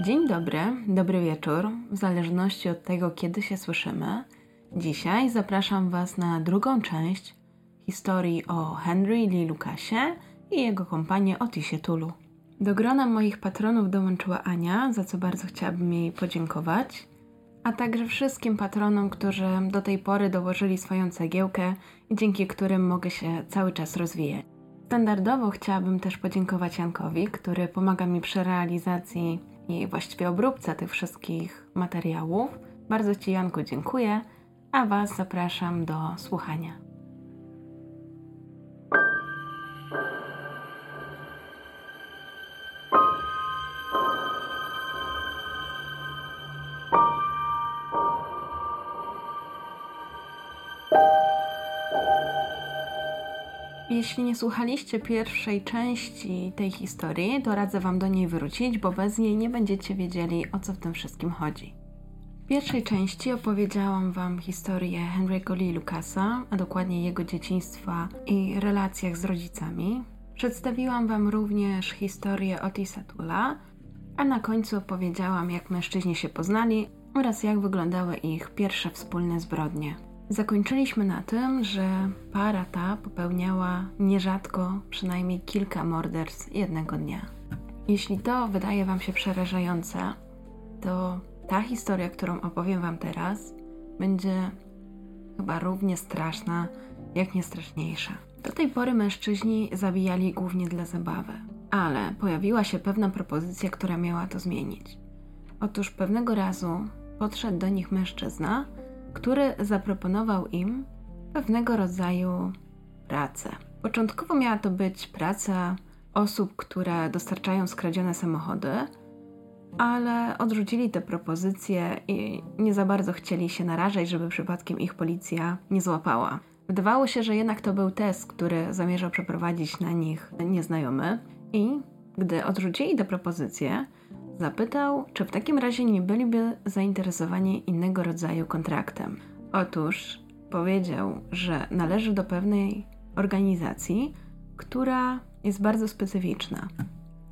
Dzień dobry, dobry wieczór, w zależności od tego, kiedy się słyszymy. Dzisiaj zapraszam Was na drugą część historii o Henry Lee Lucasie i jego kompanii Otisie Tulu. Do grona moich patronów dołączyła Ania, za co bardzo chciałabym jej podziękować, a także wszystkim patronom, którzy do tej pory dołożyli swoją cegiełkę i dzięki którym mogę się cały czas rozwijać. Standardowo chciałabym też podziękować Jankowi, który pomaga mi przy realizacji i właściwie obróbce tych wszystkich materiałów. Bardzo Ci, Janku, dziękuję, a Was zapraszam do słuchania. Jeśli nie słuchaliście pierwszej części tej historii, to radzę Wam do niej wrócić, bo bez niej nie będziecie wiedzieli, o co w tym wszystkim chodzi. W pierwszej części opowiedziałam Wam historię Henry'ego Lee Lucasa, a dokładnie jego dzieciństwa i relacjach z rodzicami. Przedstawiłam Wam również historię Otisa Tula, a na końcu opowiedziałam, jak mężczyźni się poznali oraz jak wyglądały ich pierwsze wspólne zbrodnie. Zakończyliśmy na tym, że para ta popełniała nierzadko przynajmniej kilka morderstw jednego dnia. Jeśli to wydaje Wam się przerażające, to ta historia, którą opowiem Wam teraz, będzie chyba równie straszna, jak nie straszniejsza. Do tej pory mężczyźni zabijali głównie dla zabawy, ale pojawiła się pewna propozycja, która miała to zmienić. Otóż pewnego razu podszedł do nich mężczyzna, który zaproponował im pewnego rodzaju pracę. Początkowo miała to być praca osób, które dostarczają skradzione samochody, ale odrzucili te propozycje i nie za bardzo chcieli się narażać, żeby przypadkiem ich policja nie złapała. Wydawało się, że jednak to był test, który zamierzał przeprowadzić na nich nieznajomy, i gdy odrzucili te propozycje, Zapytał, czy w takim razie nie byliby zainteresowani innego rodzaju kontraktem. Otóż powiedział, że należy do pewnej organizacji, która jest bardzo specyficzna,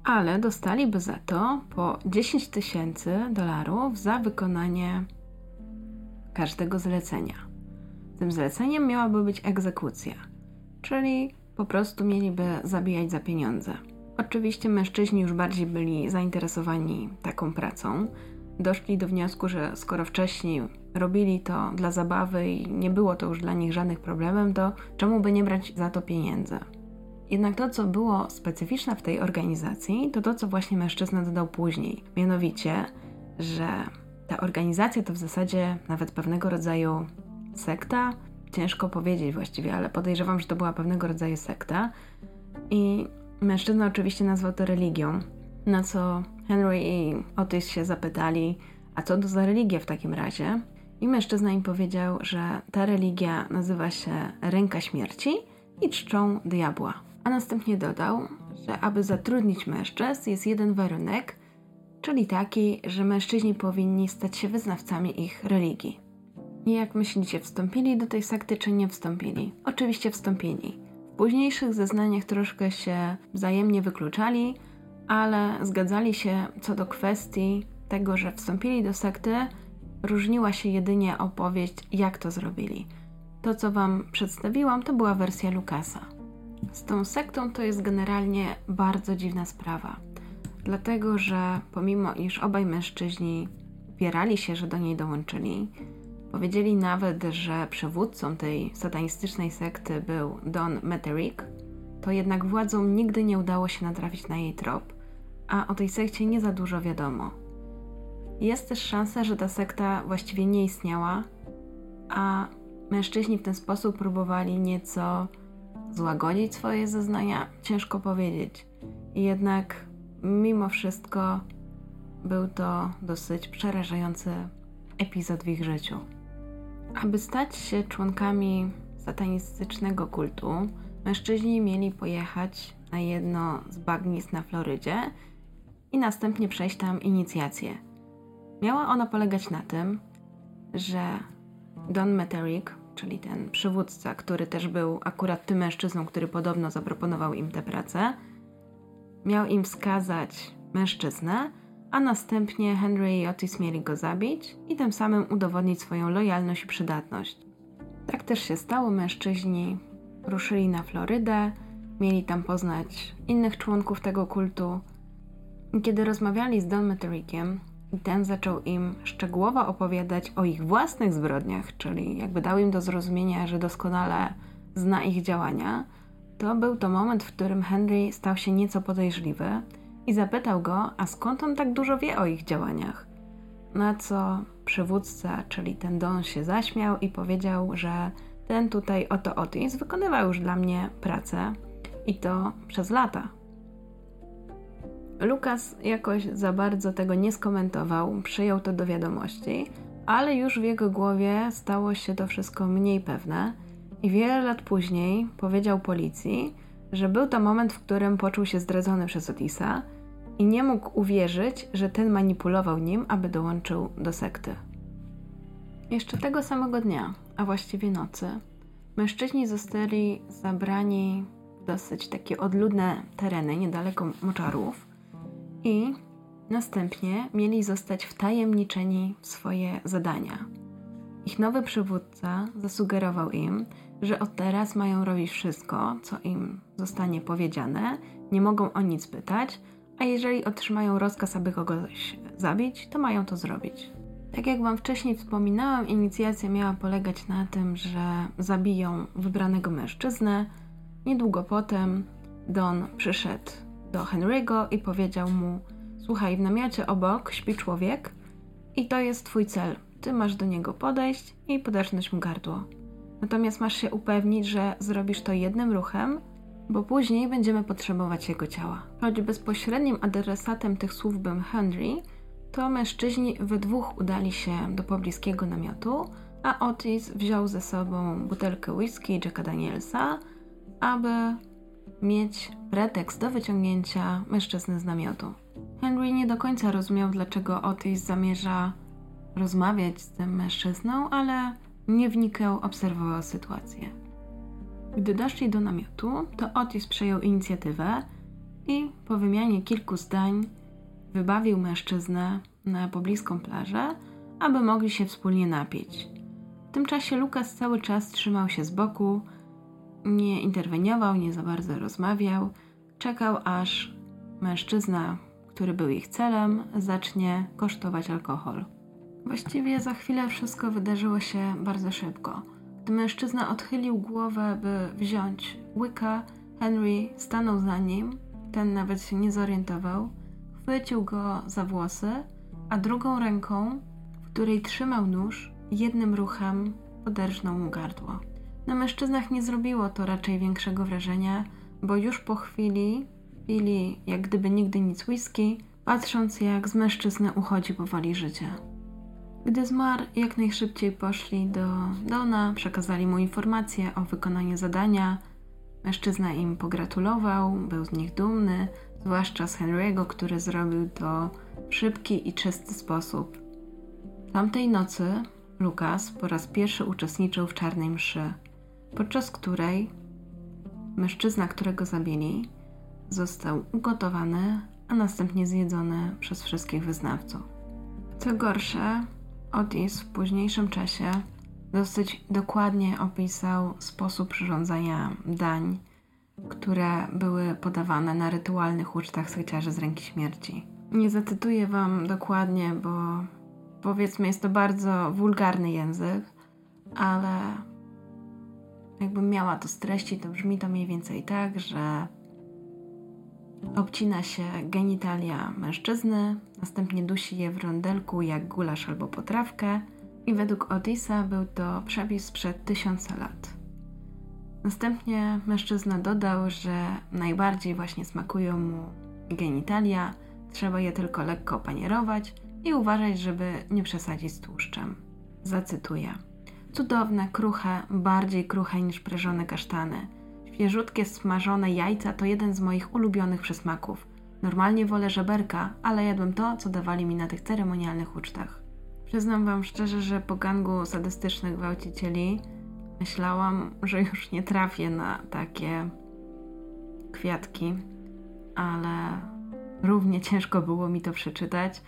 ale dostaliby za to po 10 tysięcy dolarów za wykonanie każdego zlecenia. Tym zleceniem miałaby być egzekucja, czyli po prostu mieliby zabijać za pieniądze. Oczywiście mężczyźni już bardziej byli zainteresowani taką pracą. Doszli do wniosku, że skoro wcześniej robili to dla zabawy i nie było to już dla nich żadnych problemem, to czemu by nie brać za to pieniędzy? Jednak to, co było specyficzne w tej organizacji, to to, co właśnie mężczyzna dodał później. Mianowicie, że ta organizacja to w zasadzie nawet pewnego rodzaju sekta. Ciężko powiedzieć właściwie, ale podejrzewam, że to była pewnego rodzaju sekta. I Mężczyzna oczywiście nazwał to religią, na co Henry i Otis się zapytali, a co to za religia w takim razie? I mężczyzna im powiedział, że ta religia nazywa się Ręka Śmierci i czczą diabła. A następnie dodał, że aby zatrudnić mężczyzn jest jeden warunek, czyli taki, że mężczyźni powinni stać się wyznawcami ich religii. I jak myślicie, wstąpili do tej sekty czy nie wstąpili? Oczywiście wstąpili. Późniejszych zeznaniach troszkę się wzajemnie wykluczali, ale zgadzali się co do kwestii tego, że wstąpili do sekty, różniła się jedynie opowieść, jak to zrobili. To, co Wam przedstawiłam, to była wersja Lukasa. Z tą sektą to jest generalnie bardzo dziwna sprawa, dlatego że pomimo iż obaj mężczyźni upierali się, że do niej dołączyli, Powiedzieli nawet, że przywódcą tej satanistycznej sekty był Don Meterick, to jednak władzom nigdy nie udało się natrafić na jej trop, a o tej sekcie nie za dużo wiadomo. Jest też szansa, że ta sekta właściwie nie istniała, a mężczyźni w ten sposób próbowali nieco złagodzić swoje zeznania, ciężko powiedzieć. Jednak mimo wszystko był to dosyć przerażający epizod w ich życiu. Aby stać się członkami satanistycznego kultu, mężczyźni mieli pojechać na jedno z bagnisk na Florydzie i następnie przejść tam inicjację. Miała ona polegać na tym, że Don Meterick, czyli ten przywódca, który też był akurat tym mężczyzną, który podobno zaproponował im tę pracę, miał im wskazać mężczyznę, a następnie Henry i Otis mieli go zabić i tym samym udowodnić swoją lojalność i przydatność. Tak też się stało, mężczyźni ruszyli na Florydę, mieli tam poznać innych członków tego kultu. Kiedy rozmawiali z Don i ten zaczął im szczegółowo opowiadać o ich własnych zbrodniach, czyli jakby dał im do zrozumienia, że doskonale zna ich działania, to był to moment, w którym Henry stał się nieco podejrzliwy i zapytał go, a skąd on tak dużo wie o ich działaniach. Na co przywódca, czyli ten Don, się zaśmiał i powiedział, że ten tutaj oto Otis wykonywał już dla mnie pracę i to przez lata. Lukas jakoś za bardzo tego nie skomentował, przyjął to do wiadomości, ale już w jego głowie stało się to wszystko mniej pewne i wiele lat później powiedział policji, że był to moment, w którym poczuł się zdradzony przez Otisa i nie mógł uwierzyć, że ten manipulował nim, aby dołączył do sekty. Jeszcze tego samego dnia, a właściwie nocy, mężczyźni zostali zabrani w dosyć takie odludne tereny niedaleko moczarów i następnie mieli zostać wtajemniczeni w swoje zadania. Ich nowy przywódca zasugerował im, że od teraz mają robić wszystko, co im zostanie powiedziane, nie mogą o nic pytać, a jeżeli otrzymają rozkaz, aby kogoś zabić, to mają to zrobić. Tak jak Wam wcześniej wspominałam, inicjacja miała polegać na tym, że zabiją wybranego mężczyznę. Niedługo potem Don przyszedł do Henry'ego i powiedział mu: Słuchaj, w namiocie obok śpi człowiek i to jest Twój cel. Ty masz do niego podejść i poderznąć mu gardło. Natomiast masz się upewnić, że zrobisz to jednym ruchem, bo później będziemy potrzebować jego ciała. Choć bezpośrednim adresatem tych słów był Henry, to mężczyźni we dwóch udali się do pobliskiego namiotu, a Otis wziął ze sobą butelkę whisky Jacka Danielsa, aby mieć pretekst do wyciągnięcia mężczyzny z namiotu. Henry nie do końca rozumiał, dlaczego Otis zamierza rozmawiać z tym mężczyzną, ale nie wnikał, obserwował sytuację. Gdy doszli do namiotu, to Otis przejął inicjatywę i po wymianie kilku zdań wybawił mężczyznę na pobliską plażę, aby mogli się wspólnie napić. W tym czasie Lukas cały czas trzymał się z boku, nie interweniował, nie za bardzo rozmawiał, czekał aż mężczyzna, który był ich celem, zacznie kosztować alkohol. Właściwie za chwilę wszystko wydarzyło się bardzo szybko. Gdy mężczyzna odchylił głowę, by wziąć łyka, Henry stanął za nim, ten nawet się nie zorientował, chwycił go za włosy, a drugą ręką, w której trzymał nóż, jednym ruchem poderżnął mu gardło. Na mężczyznach nie zrobiło to raczej większego wrażenia, bo już po chwili pili jak gdyby nigdy nic whisky, patrząc jak z mężczyzny uchodzi powoli życie. Gdy zmarł, jak najszybciej poszli do Dona, przekazali mu informacje o wykonaniu zadania. Mężczyzna im pogratulował, był z nich dumny, zwłaszcza z Henry'ego, który zrobił to w szybki i czysty sposób. Tamtej nocy Lukas po raz pierwszy uczestniczył w czarnej mszy, podczas której mężczyzna, którego zabili, został ugotowany, a następnie zjedzony przez wszystkich wyznawców. Co gorsze, Otis w późniejszym czasie dosyć dokładnie opisał sposób przyrządzania dań, które były podawane na rytualnych ucztach sekciarzy z ręki śmierci. Nie zacytuję Wam dokładnie, bo powiedzmy jest to bardzo wulgarny język, ale jakbym miała to streścić, to brzmi to mniej więcej tak, że Obcina się genitalia mężczyzny, następnie dusi je w rondelku jak gulasz albo potrawkę i według Odisa był to przepis sprzed tysiąca lat. Następnie mężczyzna dodał, że najbardziej właśnie smakują mu genitalia, trzeba je tylko lekko panierować i uważać, żeby nie przesadzić z tłuszczem. Zacytuję. Cudowne, kruche, bardziej kruche niż prażone kasztany – Świeżutkie smażone jajca to jeden z moich ulubionych przysmaków. Normalnie wolę żeberka, ale jadłem to, co dawali mi na tych ceremonialnych ucztach. Przyznam Wam szczerze, że po gangu sadystycznych gwałcicieli myślałam, że już nie trafię na takie kwiatki, ale równie ciężko było mi to przeczytać.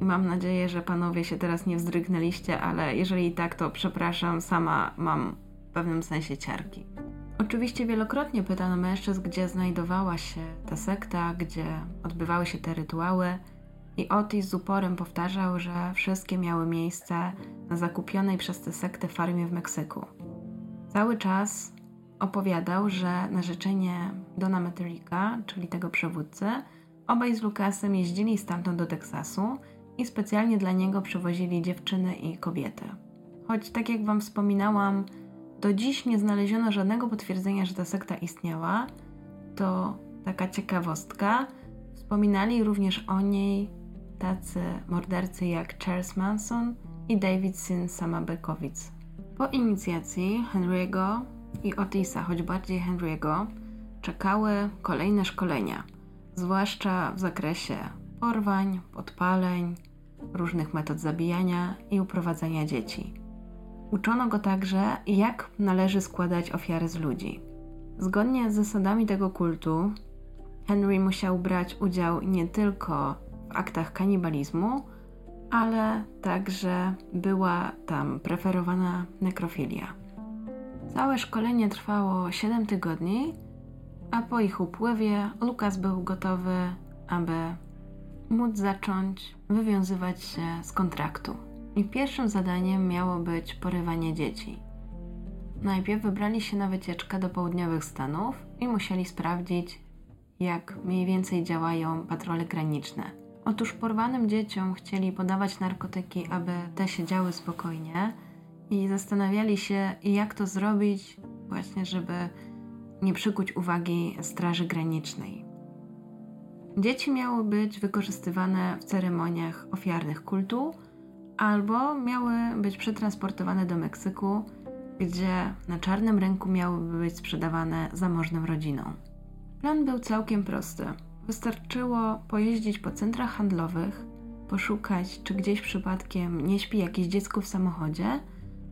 I mam nadzieję, że panowie się teraz nie wzdrygnęliście, ale jeżeli tak, to przepraszam, sama mam w pewnym sensie ciarki. Oczywiście wielokrotnie pytano mężczyzn, gdzie znajdowała się ta sekta, gdzie odbywały się te rytuały, i Otis z uporem powtarzał, że wszystkie miały miejsce na zakupionej przez tę sektę farmie w Meksyku. Cały czas opowiadał, że na życzenie Dona Metallica, czyli tego przewódcy, obaj z Lukasem jeździli stamtąd do Teksasu i specjalnie dla niego przywozili dziewczyny i kobiety. Choć, tak jak Wam wspominałam, do dziś nie znaleziono żadnego potwierdzenia, że ta sekta istniała, to taka ciekawostka. Wspominali również o niej tacy mordercy jak Charles Manson i David Sin Samabekowic. Po inicjacji Henry'ego i Otisa, choć bardziej Henry'ego, czekały kolejne szkolenia, zwłaszcza w zakresie porwań, podpaleń, różnych metod zabijania i uprowadzania dzieci. Uczono go także, jak należy składać ofiary z ludzi. Zgodnie z zasadami tego kultu, Henry musiał brać udział nie tylko w aktach kanibalizmu, ale także była tam preferowana nekrofilia. Całe szkolenie trwało 7 tygodni, a po ich upływie Lukas był gotowy, aby móc zacząć wywiązywać się z kontraktu. I pierwszym zadaniem miało być porywanie dzieci. Najpierw wybrali się na wycieczkę do południowych Stanów i musieli sprawdzić, jak mniej więcej działają patrole graniczne Otóż porwanym dzieciom chcieli podawać narkotyki, aby te siedziały spokojnie i zastanawiali się, jak to zrobić, właśnie, żeby nie przykuć uwagi Straży Granicznej. Dzieci miały być wykorzystywane w ceremoniach ofiarnych kultu, albo miały być przetransportowane do Meksyku, gdzie na czarnym rynku miałyby być sprzedawane zamożnym rodzinom. Plan był całkiem prosty. Wystarczyło pojeździć po centrach handlowych, poszukać, czy gdzieś przypadkiem nie śpi jakieś dziecko w samochodzie,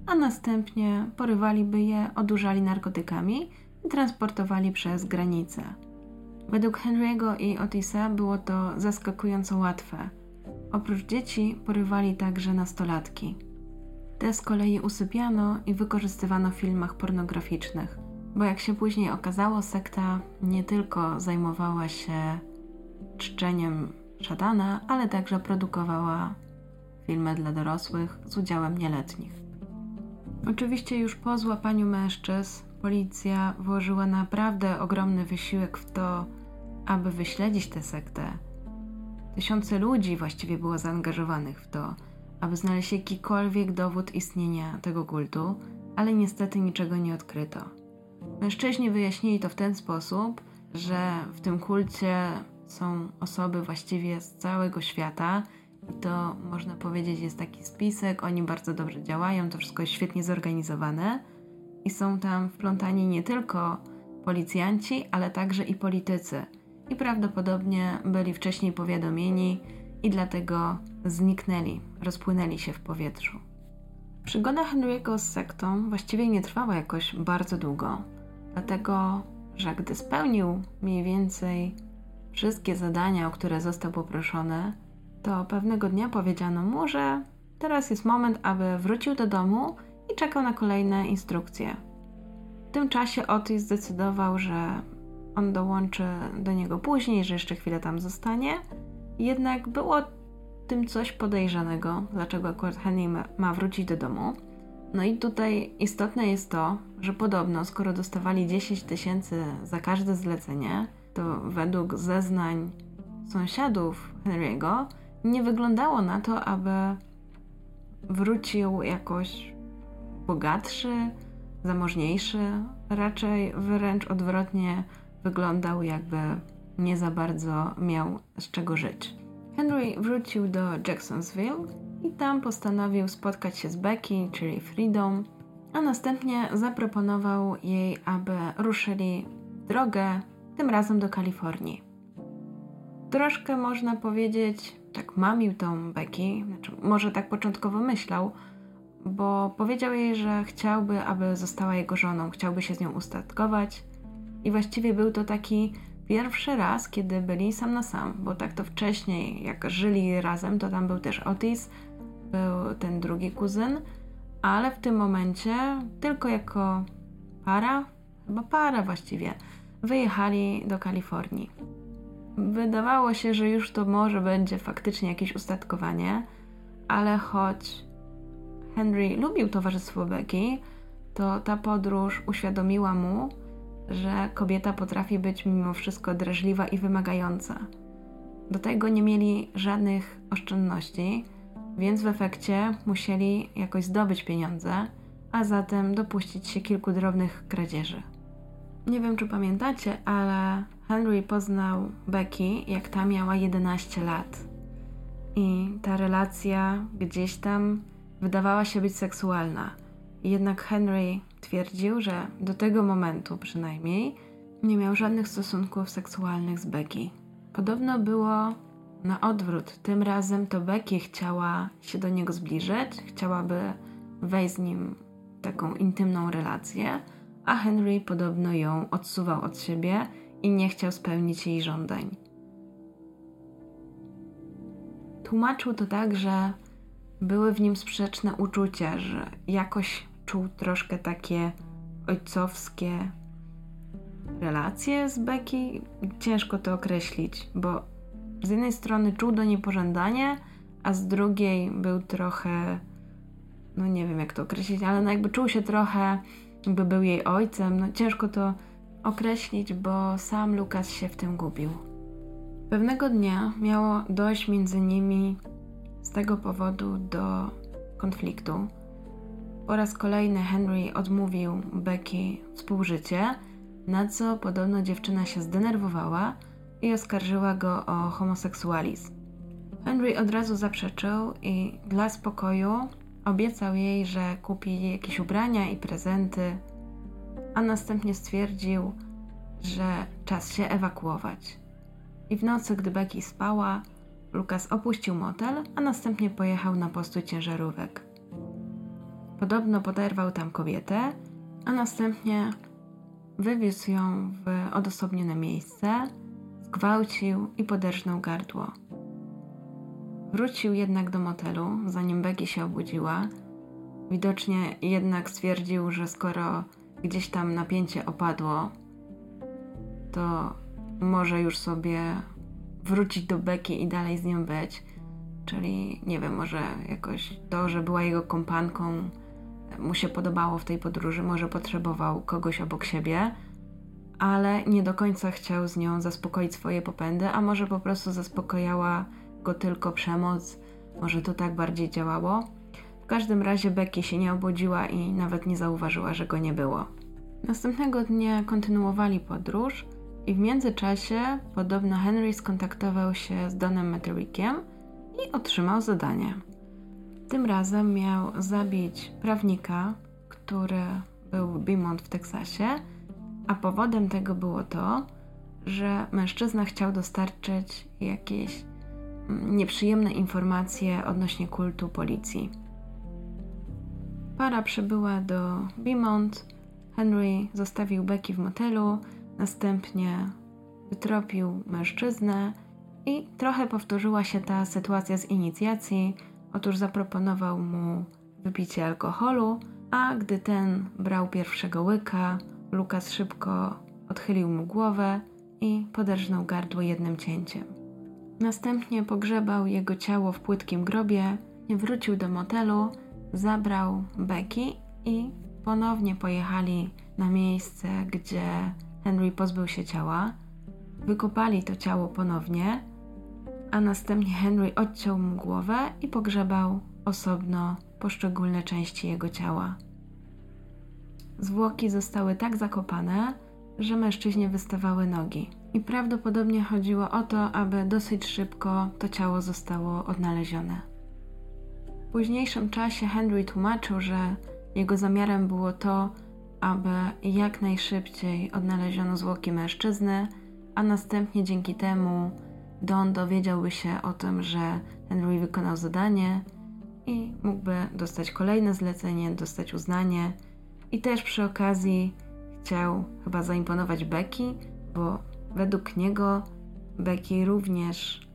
a następnie porywaliby je, odurzali narkotykami i transportowali przez granicę. Według Henry'ego i Otisa było to zaskakująco łatwe. Oprócz dzieci porywali także nastolatki. Te z kolei usypiano i wykorzystywano w filmach pornograficznych bo jak się później okazało, sekta nie tylko zajmowała się czczeniem szatana, ale także produkowała filmy dla dorosłych z udziałem nieletnich. Oczywiście już po złapaniu mężczyzn policja włożyła naprawdę ogromny wysiłek w to, aby wyśledzić tę sektę. Tysiące ludzi właściwie było zaangażowanych w to, aby znaleźć jakikolwiek dowód istnienia tego kultu, ale niestety niczego nie odkryto. Mężczyźni wyjaśnili to w ten sposób, że w tym kulcie są osoby właściwie z całego świata i to można powiedzieć jest taki spisek, oni bardzo dobrze działają, to wszystko jest świetnie zorganizowane i są tam wplątani nie tylko policjanci, ale także i politycy. I prawdopodobnie byli wcześniej powiadomieni i dlatego zniknęli, rozpłynęli się w powietrzu. Przygoda Henry'ego z sektą właściwie nie trwała jakoś bardzo długo dlatego że gdy spełnił mniej więcej wszystkie zadania, o które został poproszony, to pewnego dnia powiedziano mu, że teraz jest moment, aby wrócił do domu i czekał na kolejne instrukcje. W tym czasie Otis zdecydował, że on dołączy do niego później, że jeszcze chwilę tam zostanie. Jednak było tym coś podejrzanego, dlaczego akurat Henry ma wrócić do domu. No i tutaj istotne jest to, że podobno skoro dostawali 10 tysięcy za każde zlecenie, to według zeznań sąsiadów Henry'ego nie wyglądało na to, aby wrócił jakoś bogatszy, zamożniejszy. Raczej wręcz odwrotnie wyglądał, jakby nie za bardzo miał z czego żyć. Henry wrócił do Jacksonville i tam postanowił spotkać się z Becky, czyli Freedom, a następnie zaproponował jej, aby ruszyli drogę, tym razem do Kalifornii. Troszkę można powiedzieć, tak mamił tą Becky, znaczy może tak początkowo myślał, bo powiedział jej, że chciałby, aby została jego żoną, chciałby się z nią ustatkować i właściwie był to taki Pierwszy raz, kiedy byli sam na sam, bo tak to wcześniej, jak żyli razem, to tam był też Otis, był ten drugi kuzyn, ale w tym momencie tylko jako para, chyba para właściwie, wyjechali do Kalifornii. Wydawało się, że już to może będzie faktycznie jakieś ustatkowanie, ale choć Henry lubił towarzystwo Becky, to ta podróż uświadomiła mu, że kobieta potrafi być mimo wszystko drażliwa i wymagająca. Do tego nie mieli żadnych oszczędności, więc w efekcie musieli jakoś zdobyć pieniądze, a zatem dopuścić się kilku drobnych kradzieży. Nie wiem, czy pamiętacie, ale Henry poznał Becky, jak ta miała 11 lat. I ta relacja gdzieś tam wydawała się być seksualna. Jednak Henry twierdził, że do tego momentu przynajmniej nie miał żadnych stosunków seksualnych z Becky. Podobno było na odwrót. Tym razem to Becky chciała się do niego zbliżyć, chciałaby wejść z nim w taką intymną relację, a Henry podobno ją odsuwał od siebie i nie chciał spełnić jej żądań. Tłumaczył to tak, że były w nim sprzeczne uczucia, że jakoś czuł troszkę takie ojcowskie relacje z Becky. Ciężko to określić, bo z jednej strony czuł do niej pożądanie, a z drugiej był trochę, no nie wiem jak to określić, ale no jakby czuł się trochę, jakby był jej ojcem. No ciężko to określić, bo sam Lukas się w tym gubił. Pewnego dnia miało dojść między nimi z tego powodu do konfliktu. Po raz kolejny Henry odmówił Becky współżycie, na co podobno dziewczyna się zdenerwowała i oskarżyła go o homoseksualizm. Henry od razu zaprzeczył i dla spokoju obiecał jej, że kupi jakieś ubrania i prezenty, a następnie stwierdził, że czas się ewakuować. I w nocy, gdy Becky spała, Lukas opuścił motel, a następnie pojechał na postój ciężarówek. Podobno poderwał tam kobietę, a następnie wywiózł ją w odosobnione miejsce, zgwałcił i poderżnął gardło. Wrócił jednak do motelu, zanim Becky się obudziła. Widocznie jednak stwierdził, że skoro gdzieś tam napięcie opadło, to może już sobie wrócić do Becky i dalej z nią być. Czyli nie wiem, może jakoś to, że była jego kompanką, mu się podobało w tej podróży, może potrzebował kogoś obok siebie, ale nie do końca chciał z nią zaspokoić swoje popędy, a może po prostu zaspokojała go tylko przemoc, może to tak bardziej działało. W każdym razie Becky się nie obudziła i nawet nie zauważyła, że go nie było. Następnego dnia kontynuowali podróż i w międzyczasie podobno Henry skontaktował się z Donem Metrowickiem i otrzymał zadanie. Tym razem miał zabić prawnika, który był w Beaumont w Teksasie, a powodem tego było to, że mężczyzna chciał dostarczyć jakieś mm, nieprzyjemne informacje odnośnie kultu policji. Para przybyła do Beaumont. Henry zostawił Becky w motelu, następnie wytropił mężczyznę i trochę powtórzyła się ta sytuacja z inicjacji, Otóż zaproponował mu wypicie alkoholu, a gdy ten brał pierwszego łyka, Lukas szybko odchylił mu głowę i poderżnął gardło jednym cięciem. Następnie pogrzebał jego ciało w płytkim grobie, wrócił do motelu, zabrał Becky i ponownie pojechali na miejsce, gdzie Henry pozbył się ciała. Wykopali to ciało ponownie a następnie Henry odciął mu głowę i pogrzebał osobno poszczególne części jego ciała. Zwłoki zostały tak zakopane, że mężczyźnie wystawały nogi. I prawdopodobnie chodziło o to, aby dosyć szybko to ciało zostało odnalezione. W późniejszym czasie Henry tłumaczył, że jego zamiarem było to, aby jak najszybciej odnaleziono zwłoki mężczyzny, a następnie dzięki temu Don dowiedziałby się o tym, że Henry wykonał zadanie i mógłby dostać kolejne zlecenie, dostać uznanie. I też przy okazji chciał chyba zaimponować Becky, bo według niego Becky również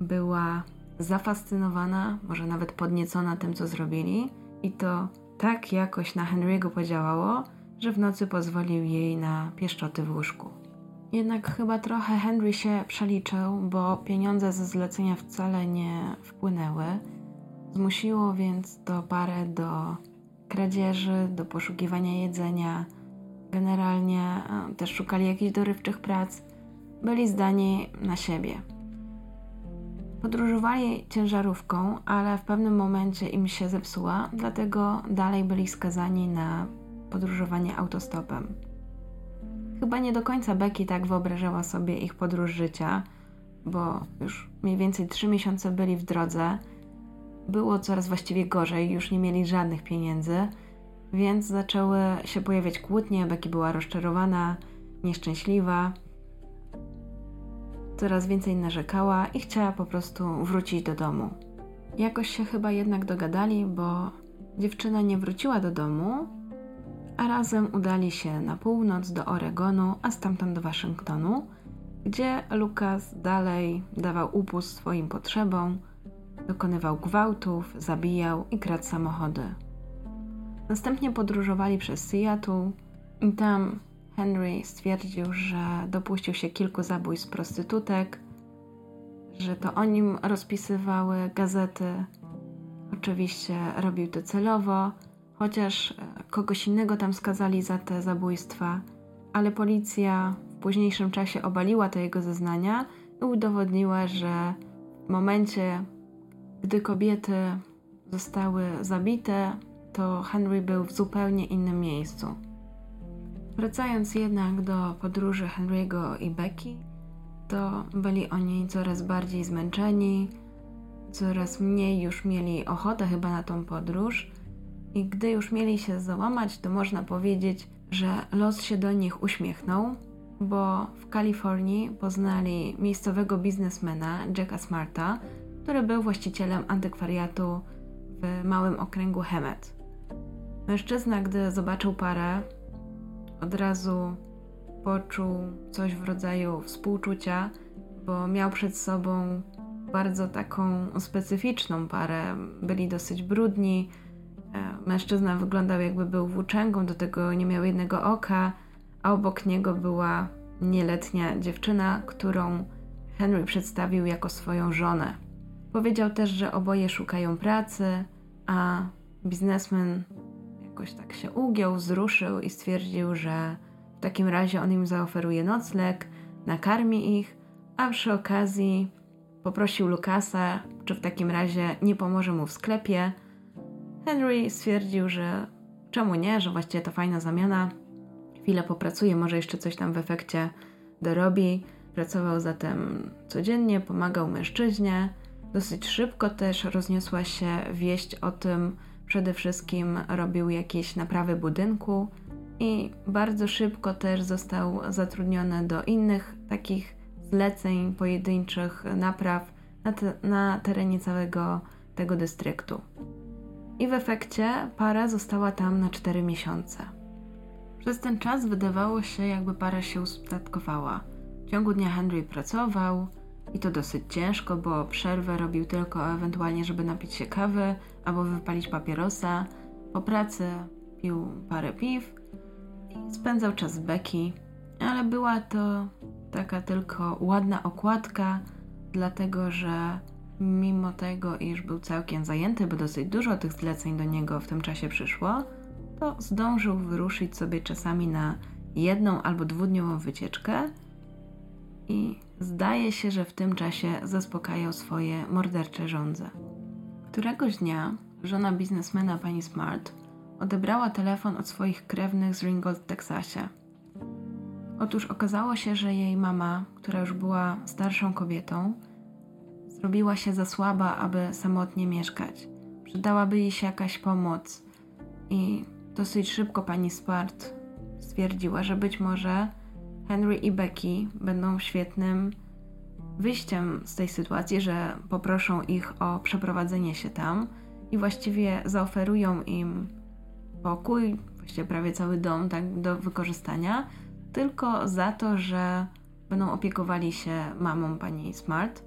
była zafascynowana, może nawet podniecona tym, co zrobili, i to tak jakoś na Henry'ego podziałało, że w nocy pozwolił jej na pieszczoty w łóżku. Jednak chyba trochę Henry się przeliczył, bo pieniądze ze zlecenia wcale nie wpłynęły. Zmusiło więc to parę do kradzieży, do poszukiwania jedzenia. Generalnie też szukali jakichś dorywczych prac. Byli zdani na siebie. Podróżowali ciężarówką, ale w pewnym momencie im się zepsuła, dlatego dalej byli skazani na podróżowanie autostopem. Chyba nie do końca Becky tak wyobrażała sobie ich podróż życia, bo już mniej więcej trzy miesiące byli w drodze. Było coraz właściwie gorzej, już nie mieli żadnych pieniędzy, więc zaczęły się pojawiać kłótnie. Becky była rozczarowana, nieszczęśliwa coraz więcej narzekała i chciała po prostu wrócić do domu. Jakoś się chyba jednak dogadali, bo dziewczyna nie wróciła do domu, a razem udali się na północ do Oregonu, a stamtąd do Waszyngtonu, gdzie Lukas dalej dawał upust swoim potrzebom, dokonywał gwałtów, zabijał i kradł samochody. Następnie podróżowali przez Seattle i tam Henry stwierdził, że dopuścił się kilku zabójstw prostytutek, że to o nim rozpisywały gazety. Oczywiście robił to celowo, chociaż kogoś innego tam skazali za te zabójstwa, ale policja w późniejszym czasie obaliła te jego zeznania i udowodniła, że w momencie, gdy kobiety zostały zabite, to Henry był w zupełnie innym miejscu. Wracając jednak do podróży Henry'ego i Becky, to byli oni coraz bardziej zmęczeni, coraz mniej już mieli ochotę chyba na tą podróż. I gdy już mieli się załamać, to można powiedzieć, że los się do nich uśmiechnął, bo w Kalifornii poznali miejscowego biznesmena Jacka Smarta, który był właścicielem antykwariatu w małym okręgu Hemet. Mężczyzna, gdy zobaczył parę, od razu poczuł coś w rodzaju współczucia, bo miał przed sobą bardzo taką specyficzną parę. Byli dosyć brudni. E, mężczyzna wyglądał jakby był włóczęgą, do tego nie miał jednego oka, a obok niego była nieletnia dziewczyna, którą Henry przedstawił jako swoją żonę. Powiedział też, że oboje szukają pracy, a biznesmen jakoś tak się ugiął, wzruszył i stwierdził, że w takim razie on im zaoferuje nocleg, nakarmi ich, a przy okazji poprosił Lukasa, czy w takim razie nie pomoże mu w sklepie. Henry stwierdził, że czemu nie, że właściwie to fajna zamiana. Chwilę popracuje, może jeszcze coś tam w efekcie dorobi. Pracował zatem codziennie, pomagał mężczyźnie. Dosyć szybko też rozniosła się wieść o tym, Przede wszystkim robił jakieś naprawy budynku i bardzo szybko też został zatrudniony do innych takich zleceń pojedynczych napraw na, te, na terenie całego tego dystryktu. I w efekcie para została tam na 4 miesiące. Przez ten czas wydawało się, jakby para się ustatkowała. W ciągu dnia Henry pracował, i to dosyć ciężko, bo przerwę robił tylko ewentualnie, żeby napić się kawy albo wypalić papierosa. Po pracy pił parę piw i spędzał czas z Becky, ale była to taka tylko ładna okładka, dlatego że mimo tego, iż był całkiem zajęty, bo dosyć dużo tych zleceń do niego w tym czasie przyszło, to zdążył wyruszyć sobie czasami na jedną albo dwudniową wycieczkę i zdaje się, że w tym czasie zaspokajał swoje mordercze żądze. Któregoś dnia żona biznesmena pani Smart odebrała telefon od swoich krewnych z Ringgold w Teksasie. Otóż okazało się, że jej mama, która już była starszą kobietą, zrobiła się za słaba, aby samotnie mieszkać. Przydałaby jej się jakaś pomoc i dosyć szybko pani Smart stwierdziła, że być może Henry i Becky będą świetnym wyjściem z tej sytuacji, że poproszą ich o przeprowadzenie się tam i właściwie zaoferują im pokój, właściwie prawie cały dom tak, do wykorzystania, tylko za to, że będą opiekowali się mamą pani Smart.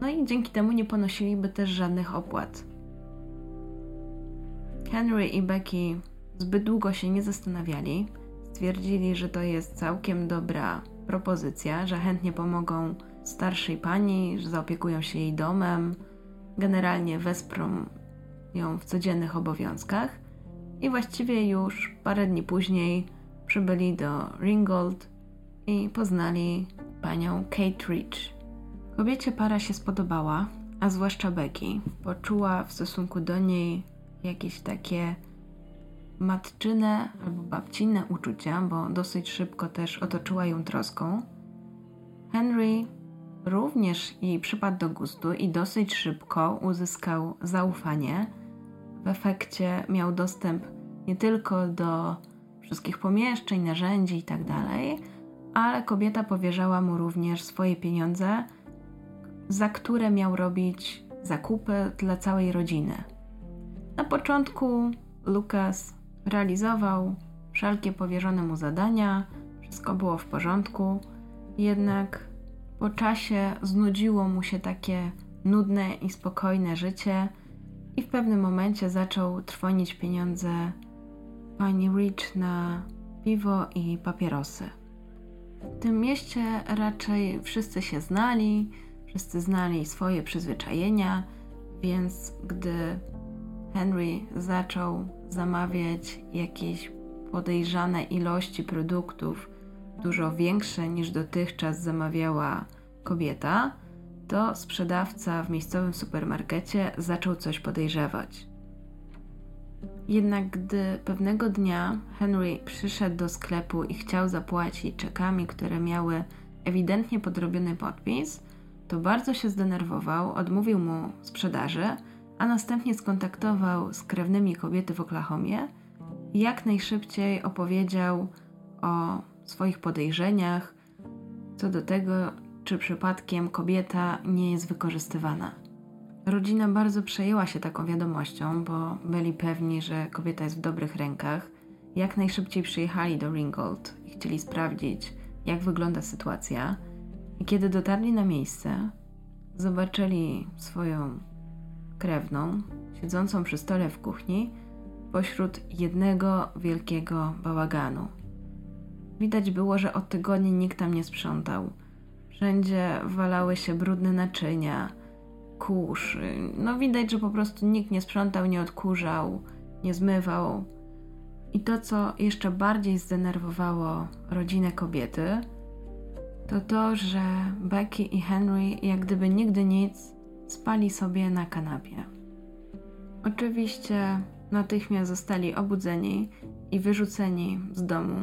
No i dzięki temu nie ponosiliby też żadnych opłat. Henry i Becky zbyt długo się nie zastanawiali. Stwierdzili, że to jest całkiem dobra propozycja, że chętnie pomogą starszej pani, że zaopiekują się jej domem, generalnie wesprą ją w codziennych obowiązkach. I właściwie już parę dni później przybyli do Ringgold i poznali panią Kate Rich. Kobiecie para się spodobała, a zwłaszcza Becky. Poczuła w stosunku do niej jakieś takie matczyne albo babcinne uczucia, bo dosyć szybko też otoczyła ją troską. Henry również jej przypadł do gustu i dosyć szybko uzyskał zaufanie. W efekcie miał dostęp nie tylko do wszystkich pomieszczeń, narzędzi itd., tak ale kobieta powierzała mu również swoje pieniądze, za które miał robić zakupy dla całej rodziny. Na początku Lucas realizował wszelkie powierzone mu zadania, wszystko było w porządku, jednak po czasie znudziło mu się takie nudne i spokojne życie i w pewnym momencie zaczął trwonić pieniądze pani Rich na piwo i papierosy. W tym mieście raczej wszyscy się znali, wszyscy znali swoje przyzwyczajenia, więc gdy Henry zaczął zamawiać jakieś podejrzane ilości produktów, dużo większe niż dotychczas zamawiała kobieta, to sprzedawca w miejscowym supermarkecie zaczął coś podejrzewać. Jednak gdy pewnego dnia Henry przyszedł do sklepu i chciał zapłacić czekami, które miały ewidentnie podrobiony podpis, to bardzo się zdenerwował, odmówił mu sprzedaży, a następnie skontaktował z krewnymi kobiety w Oklahomie i jak najszybciej opowiedział o swoich podejrzeniach co do tego, czy przypadkiem kobieta nie jest wykorzystywana. Rodzina bardzo przejęła się taką wiadomością, bo byli pewni, że kobieta jest w dobrych rękach. Jak najszybciej przyjechali do Ringgold i chcieli sprawdzić, jak wygląda sytuacja. I kiedy dotarli na miejsce, zobaczyli swoją krewną, siedzącą przy stole w kuchni, pośród jednego wielkiego bałaganu. Widać było, że od tygodni nikt tam nie sprzątał. Wszędzie walały się brudne naczynia, kurz. No widać, że po prostu nikt nie sprzątał, nie odkurzał, nie zmywał. I to, co jeszcze bardziej zdenerwowało rodzinę kobiety, to to, że Becky i Henry, jak gdyby nigdy nic, spali sobie na kanapie. Oczywiście natychmiast zostali obudzeni i wyrzuceni z domu.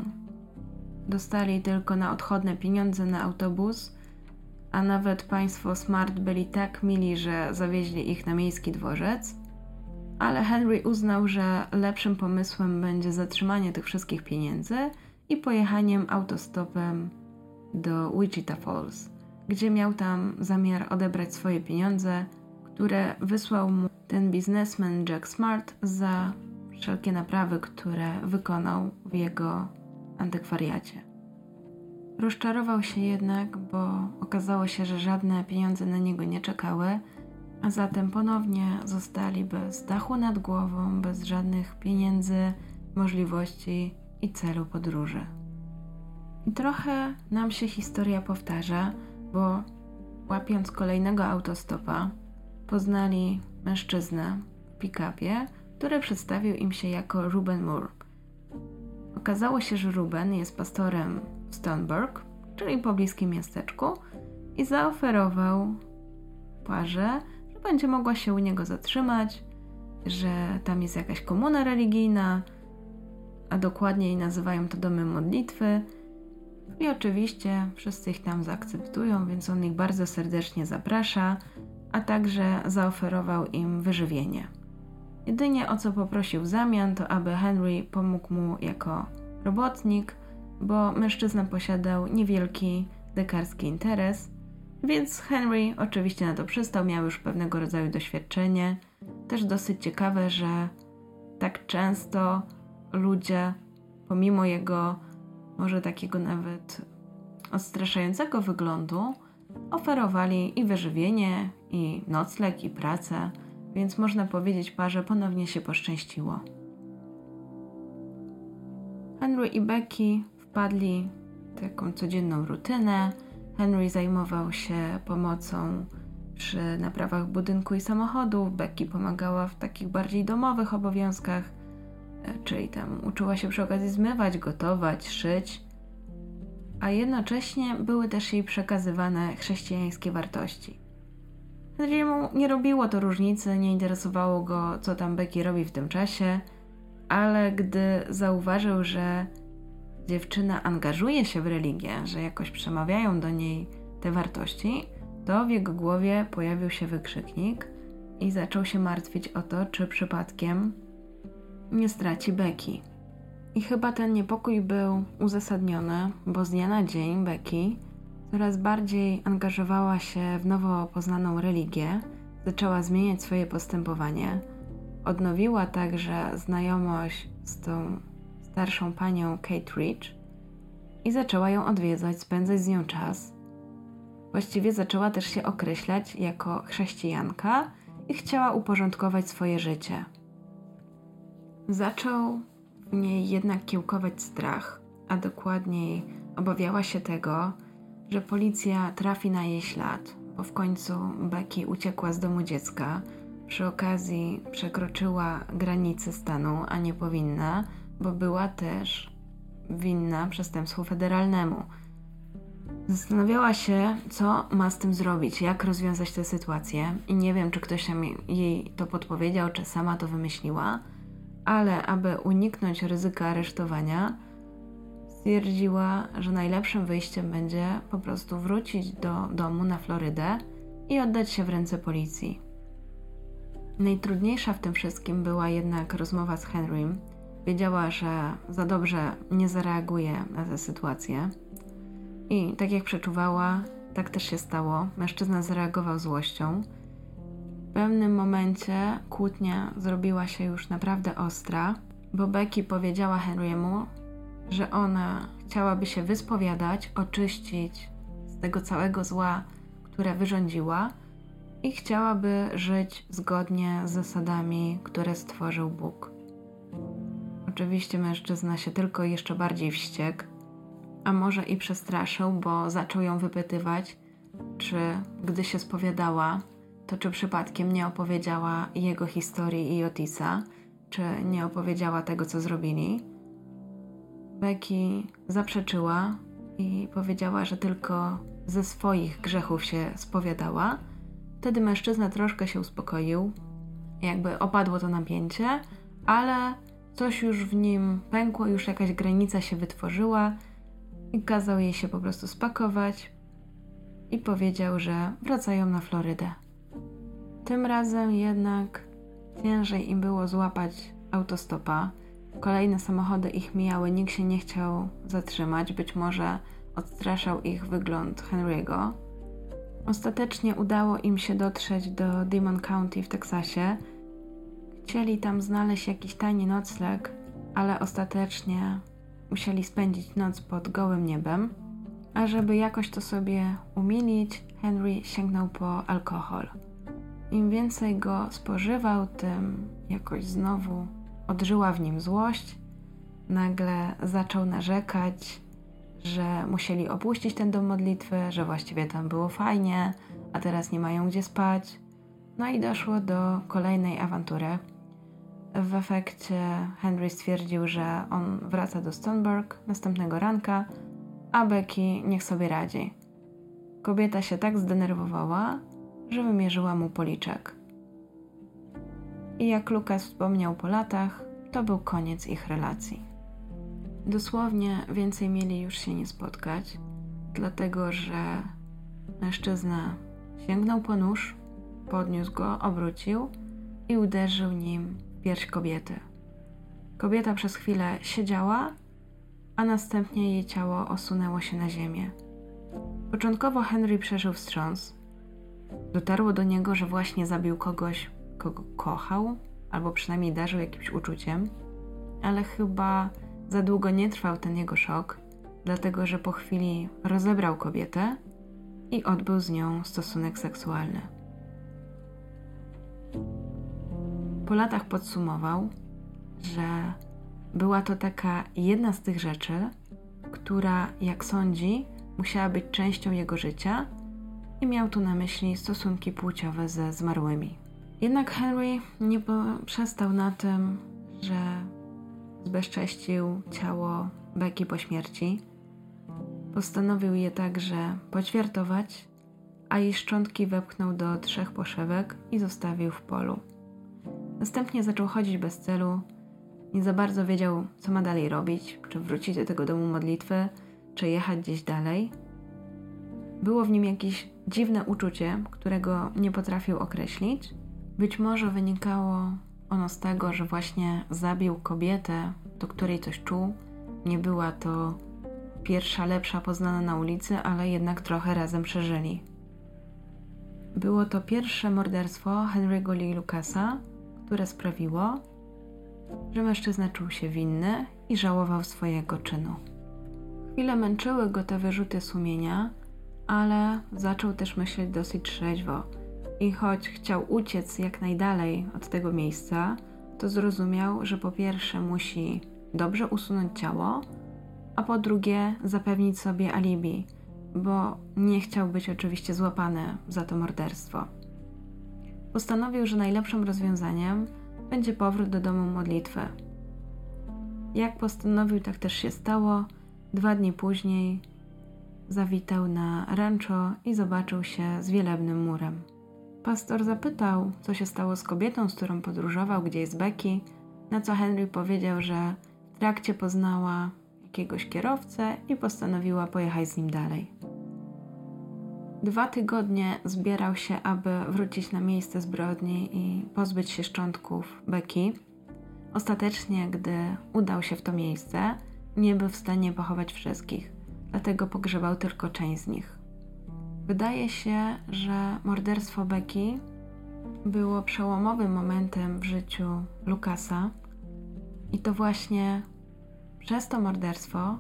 Dostali tylko na odchodne pieniądze na autobus, a nawet państwo Smart byli tak mili, że zawieźli ich na miejski dworzec. Ale Henry uznał, że lepszym pomysłem będzie zatrzymanie tych wszystkich pieniędzy i pojechaniem autostopem do Wichita Falls gdzie miał tam zamiar odebrać swoje pieniądze, które wysłał mu ten biznesmen Jack Smart za wszelkie naprawy, które wykonał w jego antykwariacie. Rozczarował się jednak, bo okazało się, że żadne pieniądze na niego nie czekały, a zatem ponownie zostali bez dachu nad głową, bez żadnych pieniędzy, możliwości i celu podróży. Trochę nam się historia powtarza, bo łapiąc kolejnego autostopa, poznali mężczyznę w pick-upie, który przedstawił im się jako Ruben Moore. Okazało się, że Ruben jest pastorem w Stoneburg, czyli pobliskim miasteczku, i zaoferował parze, że będzie mogła się u niego zatrzymać, że tam jest jakaś komuna religijna, a dokładniej nazywają to domy modlitwy, i oczywiście wszyscy ich tam zaakceptują, więc on ich bardzo serdecznie zaprasza, a także zaoferował im wyżywienie. Jedynie o co poprosił w zamian, to aby Henry pomógł mu jako robotnik, bo mężczyzna posiadał niewielki dekarski interes, więc Henry oczywiście na to przystał, miał już pewnego rodzaju doświadczenie. Też dosyć ciekawe, że tak często ludzie, pomimo jego może takiego nawet odstraszającego wyglądu oferowali i wyżywienie, i nocleg, i pracę, więc można powiedzieć parze ponownie się poszczęściło. Henry i Becky wpadli w taką codzienną rutynę. Henry zajmował się pomocą przy naprawach budynku i samochodów, Becky pomagała w takich bardziej domowych obowiązkach, czyli tam uczyła się przy okazji zmywać, gotować, szyć, a jednocześnie były też jej przekazywane chrześcijańskie wartości. Henry'emu nie robiło to różnicy, nie interesowało go, co tam Becky robi w tym czasie, ale gdy zauważył, że dziewczyna angażuje się w religię, że jakoś przemawiają do niej te wartości, to w jego głowie pojawił się wykrzyknik i zaczął się martwić o to, czy przypadkiem nie straci Becky. I chyba ten niepokój był uzasadniony, bo z dnia na dzień Becky coraz bardziej angażowała się w nowo poznaną religię, zaczęła zmieniać swoje postępowanie. Odnowiła także znajomość z tą starszą panią Kate Rich i zaczęła ją odwiedzać, spędzać z nią czas. Właściwie zaczęła też się określać jako chrześcijanka i chciała uporządkować swoje życie. Zaczął w niej jednak kiełkować strach, a dokładniej obawiała się tego, że policja trafi na jej ślad, bo w końcu Becky uciekła z domu dziecka, przy okazji przekroczyła granice stanu, a nie powinna, bo była też winna przestępstwu federalnemu. Zastanawiała się, co ma z tym zrobić, jak rozwiązać tę sytuację, i nie wiem, czy ktoś jej to podpowiedział, czy sama to wymyśliła, ale aby uniknąć ryzyka aresztowania, stwierdziła, że najlepszym wyjściem będzie po prostu wrócić do domu na Florydę i oddać się w ręce policji. Najtrudniejsza w tym wszystkim była jednak rozmowa z Henrym. Wiedziała, że za dobrze nie zareaguje na tę sytuację. I tak jak przeczuwała, tak też się stało. Mężczyzna zareagował złością. Pewnym momencie kłótnia zrobiła się już naprawdę ostra, bo Becky powiedziała Henry'emu, że ona chciałaby się wyspowiadać, oczyścić z tego całego zła, które wyrządziła i chciałaby żyć zgodnie z zasadami, które stworzył Bóg. Oczywiście mężczyzna się tylko jeszcze bardziej wściekł, a może i przestraszył, bo zaczął ją wypytywać, czy gdy się spowiadała, to czy przypadkiem nie opowiedziała jego historii i Otisa, czy nie opowiedziała tego, co zrobili. Becky zaprzeczyła i powiedziała, że tylko ze swoich grzechów się spowiadała. Wtedy mężczyzna troszkę się uspokoił, jakby opadło to napięcie, ale coś już w nim pękło, już jakaś granica się wytworzyła i kazał jej się po prostu spakować i powiedział, że wracają na Florydę. Tym razem jednak ciężej im było złapać autostopa. Kolejne samochody ich mijały, nikt się nie chciał zatrzymać, być może odstraszał ich wygląd Henry'ego. Ostatecznie udało im się dotrzeć do Demon County w Teksasie. Chcieli tam znaleźć jakiś tani nocleg, ale ostatecznie musieli spędzić noc pod gołym niebem. A żeby jakoś to sobie umilić, Henry sięgnął po alkohol. Im więcej go spożywał, tym jakoś znowu odżyła w nim złość. Nagle zaczął narzekać, że musieli opuścić ten dom modlitwy, że właściwie tam było fajnie, a teraz nie mają gdzie spać. No i doszło do kolejnej awantury. W efekcie Henry stwierdził, że on wraca do Stoneburg następnego ranka, a Becky niech sobie radzi. Kobieta się tak zdenerwowała, że wymierzyła mu policzek. I jak Lukas wspomniał po latach, to był koniec ich relacji. Dosłownie więcej mieli już się nie spotkać, dlatego że mężczyzna sięgnął po nóż, podniósł go, obrócił i uderzył nim w pierś kobiety. Kobieta przez chwilę siedziała, a następnie jej ciało osunęło się na ziemię. Początkowo Henry przeżył wstrząs, Dotarło do niego, że właśnie zabił kogoś, kogo kochał, albo przynajmniej darzył jakimś uczuciem, ale chyba za długo nie trwał ten jego szok. dlatego że po chwili rozebrał kobietę i odbył z nią stosunek seksualny. Po latach podsumował, że była to taka jedna z tych rzeczy, która, jak sądzi, musiała być częścią jego życia i miał tu na myśli stosunki płciowe ze zmarłymi. Jednak Henry nie przestał na tym, że zbezcześcił ciało Becky po śmierci. Postanowił je także poćwiartować, a jej szczątki wepchnął do trzech poszewek i zostawił w polu. Następnie zaczął chodzić bez celu, nie za bardzo wiedział, co ma dalej robić, czy wrócić do tego domu modlitwy, czy jechać gdzieś dalej. Było w nim jakieś dziwne uczucie, którego nie potrafił określić. Być może wynikało ono z tego, że właśnie zabił kobietę, do której coś czuł. Nie była to pierwsza, lepsza poznana na ulicy, ale jednak trochę razem przeżyli. Było to pierwsze morderstwo Henry'ego Lee Lucasa, które sprawiło, że mężczyzna czuł się winny i żałował swojego czynu. Chwilę męczyły go te wyrzuty sumienia, ale zaczął też myśleć dosyć trzeźwo i choć chciał uciec jak najdalej od tego miejsca, to zrozumiał, że po pierwsze musi dobrze usunąć ciało, a po drugie zapewnić sobie alibi, bo nie chciał być oczywiście złapany za to morderstwo. Postanowił, że najlepszym rozwiązaniem będzie powrót do domu modlitwy. Jak postanowił, tak też się stało. Dwa dni później zawitał na rancho i zobaczył się z wielebnym murem. Pastor zapytał, co się stało z kobietą, z którą podróżował, gdzie jest Becky, na co Henry powiedział, że w trakcie poznała jakiegoś kierowcę i postanowiła pojechać z nim dalej. Dwa tygodnie zbierał się, aby wrócić na miejsce zbrodni i pozbyć się szczątków Becky. Ostatecznie, gdy udał się w to miejsce, nie był w stanie pochować wszystkich, dlatego pogrzebał tylko część z nich. Wydaje się, że morderstwo Becky było przełomowym momentem w życiu Lukasa i to właśnie przez to morderstwo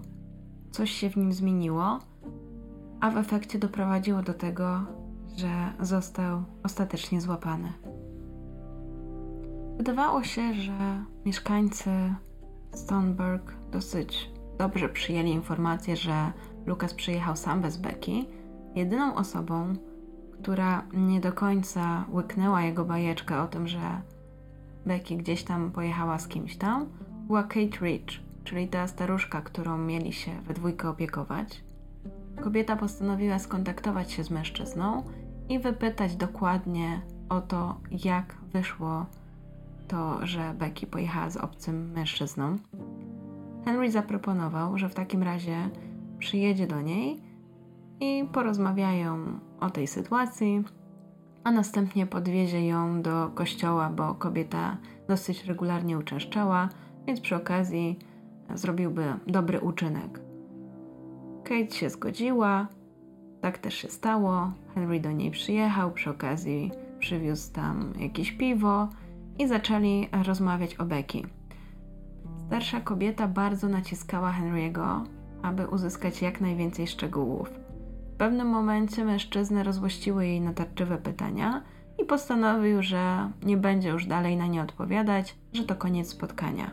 coś się w nim zmieniło a w efekcie doprowadziło do tego, że został ostatecznie złapany. Wydawało się, że mieszkańcy Stoneburg dosyć dobrze przyjęli informację, że Lukas przyjechał sam bez Becky. Jedyną osobą, która nie do końca łyknęła jego bajeczkę o tym, że Becky gdzieś tam pojechała z kimś tam, była Kate Rich, czyli ta staruszka, którą mieli się we dwójkę opiekować. Kobieta postanowiła skontaktować się z mężczyzną i wypytać dokładnie o to, jak wyszło to, że Becky pojechała z obcym mężczyzną. Henry zaproponował, że w takim razie przyjedzie do niej i porozmawiają o tej sytuacji, a następnie podwiezie ją do kościoła, bo kobieta dosyć regularnie uczęszczała, więc przy okazji zrobiłby dobry uczynek. Kate się zgodziła, tak też się stało. Henry do niej przyjechał, przy okazji przywiózł tam jakieś piwo i zaczęli rozmawiać o Becky. Starsza kobieta bardzo naciskała Henry'ego, aby uzyskać jak najwięcej szczegółów. W pewnym momencie mężczyzny rozłościły jej natarczywe pytania i postanowił, że nie będzie już dalej na nie odpowiadać, że to koniec spotkania.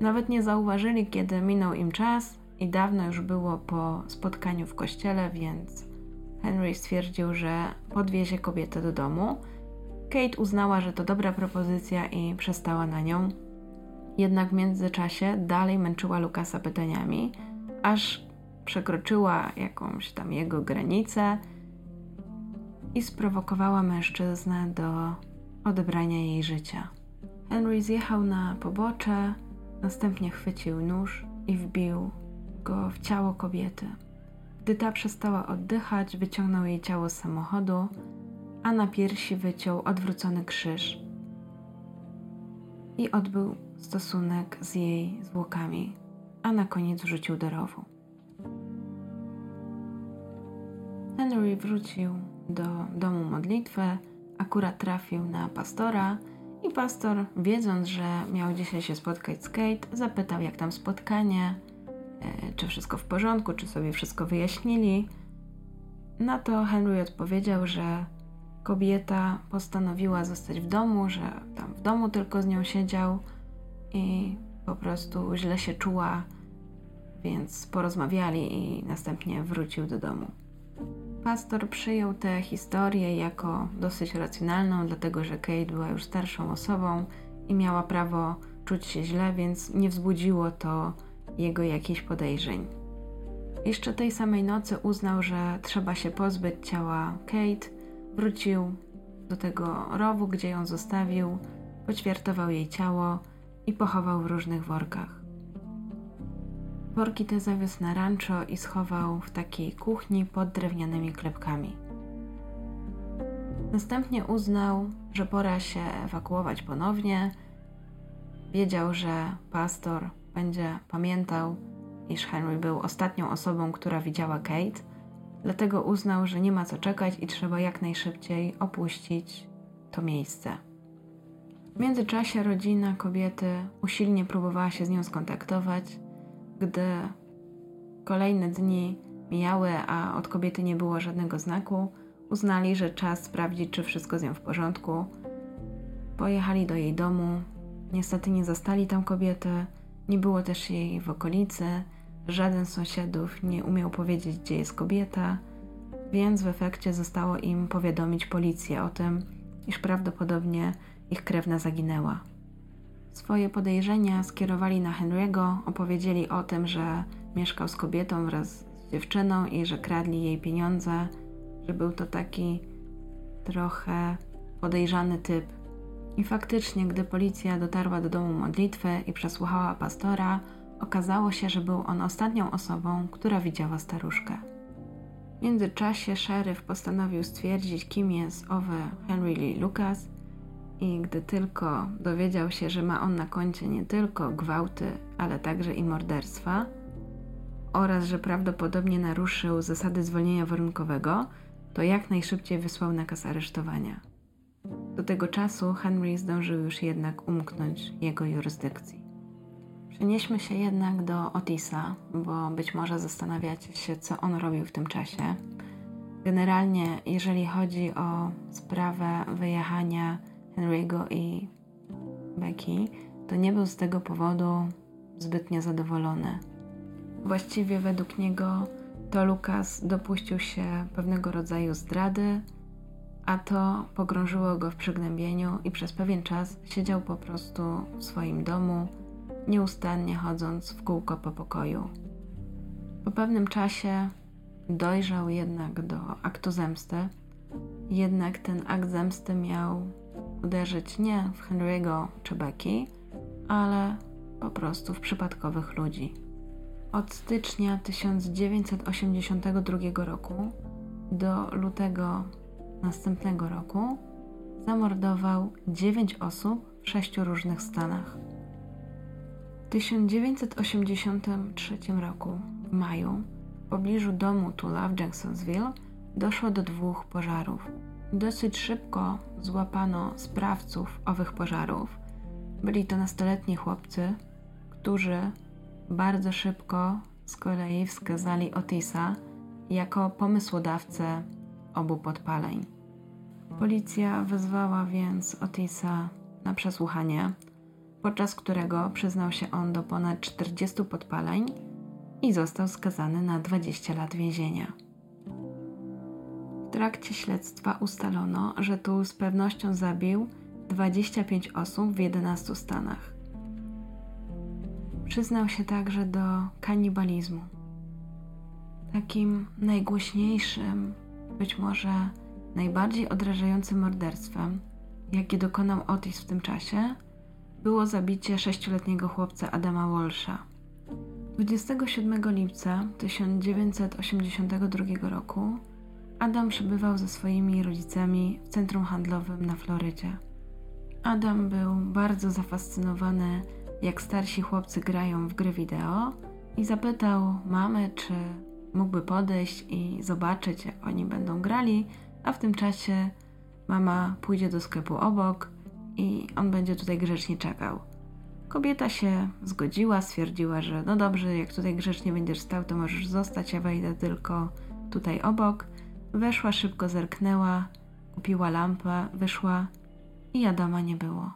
Nawet nie zauważyli, kiedy minął im czas, i dawno już było po spotkaniu w kościele, więc Henry stwierdził, że podwiezie kobietę do domu. Kate uznała, że to dobra propozycja i przestała na nią. Jednak w międzyczasie dalej męczyła Lukasa pytaniami, aż przekroczyła jakąś tam jego granicę i sprowokowała mężczyznę do odebrania jej życia. Henry zjechał na pobocze, następnie chwycił nóż i wbił go w ciało kobiety. Gdy ta przestała oddychać, wyciągnął jej ciało z samochodu, a na piersi wyciął odwrócony krzyż i odbył stosunek z jej zwłokami, a na koniec wrzucił do rowu. Henry wrócił do domu modlitwy, akurat trafił na pastora i pastor, wiedząc, że miał dzisiaj się spotkać z Kate, zapytał, jak tam spotkanie czy wszystko w porządku, czy sobie wszystko wyjaśnili. Na to Henry odpowiedział, że kobieta postanowiła zostać w domu, że tam w domu tylko z nią siedział i po prostu źle się czuła, więc porozmawiali i następnie wrócił do domu. Pastor przyjął tę historię jako dosyć racjonalną, dlatego że Kate była już starszą osobą i miała prawo czuć się źle, więc nie wzbudziło to jego jakichś podejrzeń. Jeszcze tej samej nocy uznał, że trzeba się pozbyć ciała Kate, wrócił do tego rowu, gdzie ją zostawił, poćwiartował jej ciało i pochował w różnych workach. Worki te zawiózł na rancho i schował w takiej kuchni pod drewnianymi klepkami. Następnie uznał, że pora się ewakuować ponownie. Wiedział, że pastor będzie pamiętał, iż Henry był ostatnią osobą, która widziała Kate, dlatego uznał, że nie ma co czekać i trzeba jak najszybciej opuścić to miejsce. W międzyczasie rodzina kobiety usilnie próbowała się z nią skontaktować, gdy kolejne dni mijały, a od kobiety nie było żadnego znaku, uznali, że czas sprawdzić, czy wszystko z nią w porządku. Pojechali do jej domu. Niestety nie zastali tam kobiety, nie było też jej w okolicy. Żaden z sąsiadów nie umiał powiedzieć, gdzie jest kobieta, więc w efekcie zostało im powiadomić policję o tym, iż prawdopodobnie ich krewna zaginęła. Swoje podejrzenia skierowali na Henry'ego, opowiedzieli o tym, że mieszkał z kobietą wraz z dziewczyną i że kradli jej pieniądze, że był to taki trochę podejrzany typ. I faktycznie, gdy policja dotarła do domu modlitwy i przesłuchała pastora, okazało się, że był on ostatnią osobą, która widziała staruszkę. W międzyczasie szeryf postanowił stwierdzić, kim jest owy Henry Lee Lucas i gdy tylko dowiedział się, że ma on na koncie nie tylko gwałty, ale także i morderstwa oraz że prawdopodobnie naruszył zasady zwolnienia warunkowego, to jak najszybciej wysłał nakaz aresztowania. Do tego czasu Henry zdążył już jednak umknąć jego jurysdykcji. Przenieśmy się jednak do Otisa, bo być może zastanawiacie się, co on robił w tym czasie. Generalnie, jeżeli chodzi o sprawę wyjechania Henry'ego i Becky, to nie był z tego powodu zbytnio zadowolony. Właściwie według niego to Lukas dopuścił się pewnego rodzaju zdrady, a to pogrążyło go w przygnębieniu i przez pewien czas siedział po prostu w swoim domu, nieustannie chodząc w kółko po pokoju. Po pewnym czasie dojrzał jednak do aktu zemsty, jednak ten akt zemsty miał uderzyć nie w Henry'ego czy Becky, ale po prostu w przypadkowych ludzi. Od stycznia 1982 roku do lutego następnego roku zamordował 9 osób w sześciu różnych stanach. W 1983 roku, w maju, w pobliżu domu Tula w Jacksonville doszło do dwóch pożarów. Dosyć szybko złapano sprawców owych pożarów. Byli to nastoletni chłopcy, którzy bardzo szybko z kolei wskazali Otisa jako pomysłodawcę obu podpaleń. Policja wezwała więc Otisa na przesłuchanie, podczas którego przyznał się on do ponad 40 podpaleń i został skazany na 20 lat więzienia. W trakcie śledztwa ustalono, że tu z pewnością zabił 25 osób w 11 stanach. Przyznał się także do kanibalizmu. Takim najgłośniejszym, być może najbardziej odrażającym morderstwem, jakie dokonał Otis w tym czasie, było zabicie sześcioletniego chłopca Adama Walsha. 27 lipca 1982 roku Adam przebywał ze swoimi rodzicami w centrum handlowym na Florydzie. Adam był bardzo zafascynowany, jak starsi chłopcy grają w gry wideo i zapytał mamy, czy mógłby podejść i zobaczyć, jak oni będą grali, a w tym czasie mama pójdzie do sklepu obok i on będzie tutaj grzecznie czekał. Kobieta się zgodziła, stwierdziła, że no dobrze, jak tutaj grzecznie będziesz stał, to możesz zostać, ja wejdę tylko tutaj obok. Weszła, szybko zerknęła, kupiła lampę, wyszła i Adama nie było.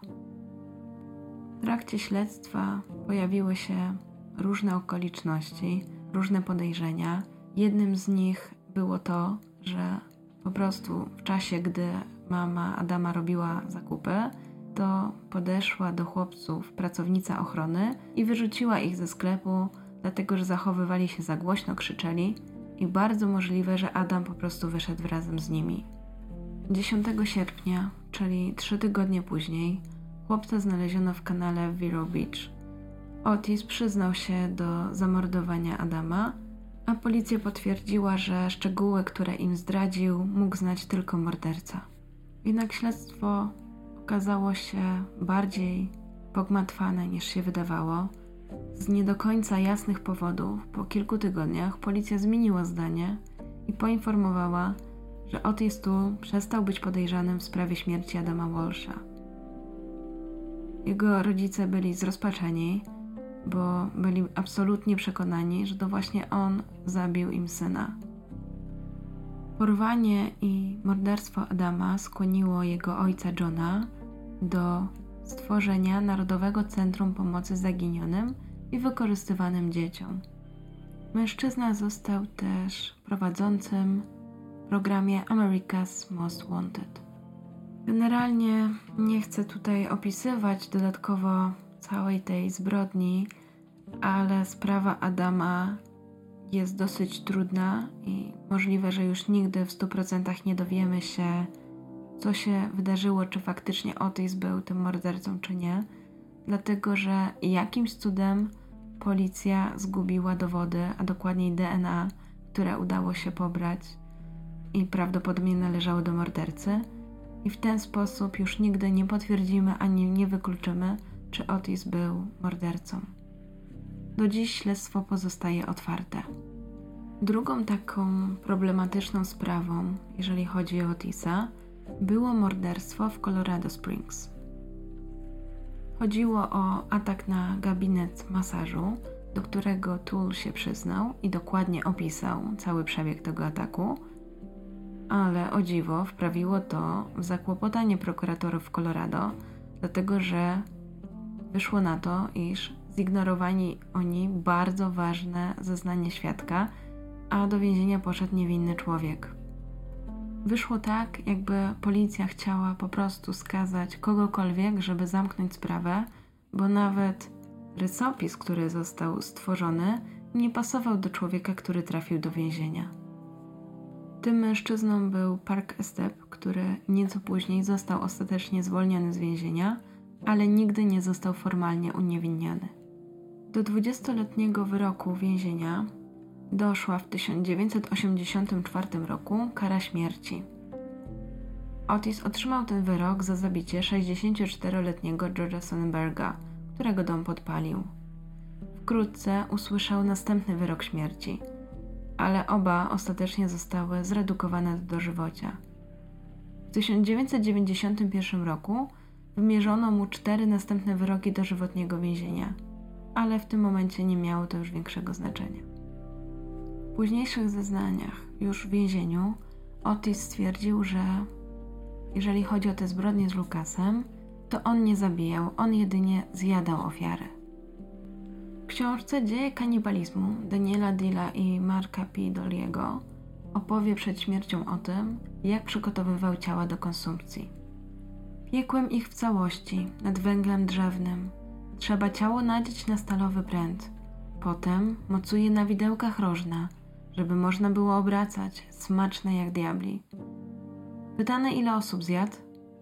W trakcie śledztwa pojawiły się różne okoliczności, różne podejrzenia. Jednym z nich było to, że po prostu w czasie, gdy mama Adama robiła zakupy, to podeszła do chłopców pracownica ochrony i wyrzuciła ich ze sklepu, dlatego że zachowywali się za głośno, krzyczeli i bardzo możliwe, że Adam po prostu wyszedł razem z nimi. 10 sierpnia, czyli trzy tygodnie później, chłopca znaleziono w kanale Vero Beach. Otis przyznał się do zamordowania Adama, a policja potwierdziła, że szczegóły, które im zdradził, mógł znać tylko morderca. Jednak śledztwo okazało się bardziej pogmatwane niż się wydawało. Z nie do końca jasnych powodów, po kilku tygodniach policja zmieniła zdanie i poinformowała, że Otis tu przestał być podejrzanym w sprawie śmierci Adama Walsha. Jego rodzice byli zrozpaczeni, bo byli absolutnie przekonani, że to właśnie on zabił im syna. Porwanie i morderstwo Adama skłoniło jego ojca Johna do stworzenia Narodowego Centrum Pomocy Zaginionym i Wykorzystywanym Dzieciom. Mężczyzna został też prowadzącym programie America's Most Wanted. Generalnie nie chcę tutaj opisywać dodatkowo całej tej zbrodni, ale sprawa Adama jest dosyć trudna i możliwe, że już nigdy w 100% nie dowiemy się, co się wydarzyło, czy faktycznie Otis był tym mordercą, czy nie, dlatego że jakimś cudem policja zgubiła dowody, a dokładniej DNA, które udało się pobrać i prawdopodobnie należały do mordercy. I w ten sposób już nigdy nie potwierdzimy ani nie wykluczymy, czy Otis był mordercą. Do dziś śledztwo pozostaje otwarte. Drugą taką problematyczną sprawą, jeżeli chodzi o Otisa, było morderstwo w Colorado Springs. Chodziło o atak na gabinet masażu, do którego Tool się przyznał i dokładnie opisał cały przebieg tego ataku, ale o dziwo wprawiło to w zakłopotanie prokuratorów w Colorado, dlatego że wyszło na to, iż zignorowani oni bardzo ważne zeznanie świadka, a do więzienia poszedł niewinny człowiek. Wyszło tak, jakby policja chciała po prostu skazać kogokolwiek, żeby zamknąć sprawę, bo nawet rysopis, który został stworzony, nie pasował do człowieka, który trafił do więzienia. Tym mężczyzną był Park Estep, który nieco później został ostatecznie zwolniony z więzienia, ale nigdy nie został formalnie uniewinniony. Do 20-letniego wyroku więzienia doszła w 1984 roku kara śmierci. Otis otrzymał ten wyrok za zabicie 64-letniego George'a Sonnenberga, którego dom podpalił. Wkrótce usłyszał następny wyrok śmierci, ale oba ostatecznie zostały zredukowane do dożywocia. W 1991 roku wymierzono mu cztery następne wyroki dożywotniego więzienia, ale w tym momencie nie miało to już większego znaczenia. W późniejszych zeznaniach, już w więzieniu, Otis stwierdził, że jeżeli chodzi o te zbrodnie z Lukasem, to on nie zabijał, on jedynie zjadał ofiary. W książce Dzieje kanibalizmu Daniela Dilla i Marka P. Doliego opowie przed śmiercią o tym, jak przygotowywał ciała do konsumpcji. Piekłem ich w całości, nad węglem drzewnym. Trzeba ciało nadzieć na stalowy pręt. Potem mocuje na widełkach rożna – żeby można było obracać, smaczne jak diabli. Pytany ile osób zjadł,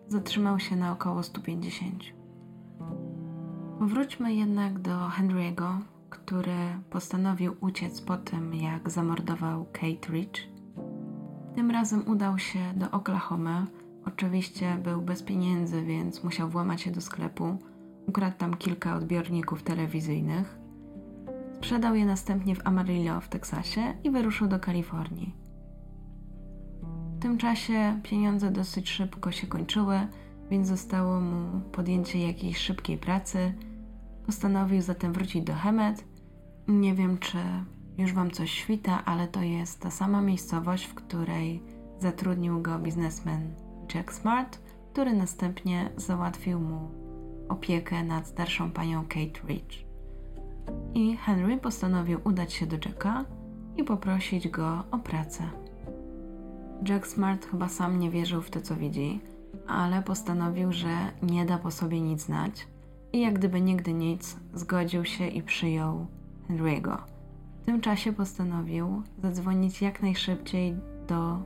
zatrzymał się na około 150. Powróćmy jednak do Henry'ego, który postanowił uciec po tym, jak zamordował Kate Rich. Tym razem udał się do Oklahoma. Oczywiście był bez pieniędzy, więc musiał włamać się do sklepu. Ukradł tam kilka odbiorników telewizyjnych. Sprzedał je następnie w Amarillo w Teksasie i wyruszył do Kalifornii. W tym czasie pieniądze dosyć szybko się kończyły, więc zostało mu podjęcie jakiejś szybkiej pracy Postanowił zatem wrócić do Hemet. Nie wiem, czy już Wam coś świta, ale to jest ta sama miejscowość, w której zatrudnił go biznesmen Jack Smart, który następnie załatwił mu opiekę nad starszą panią Kate Rich. I Henry postanowił udać się do Jacka i poprosić go o pracę. Jack Smart chyba sam nie wierzył w to, co widzi, ale postanowił, że nie da po sobie nic znać i jak gdyby nigdy nic zgodził się i przyjął Henry'ego. W tym czasie postanowił zadzwonić jak najszybciej do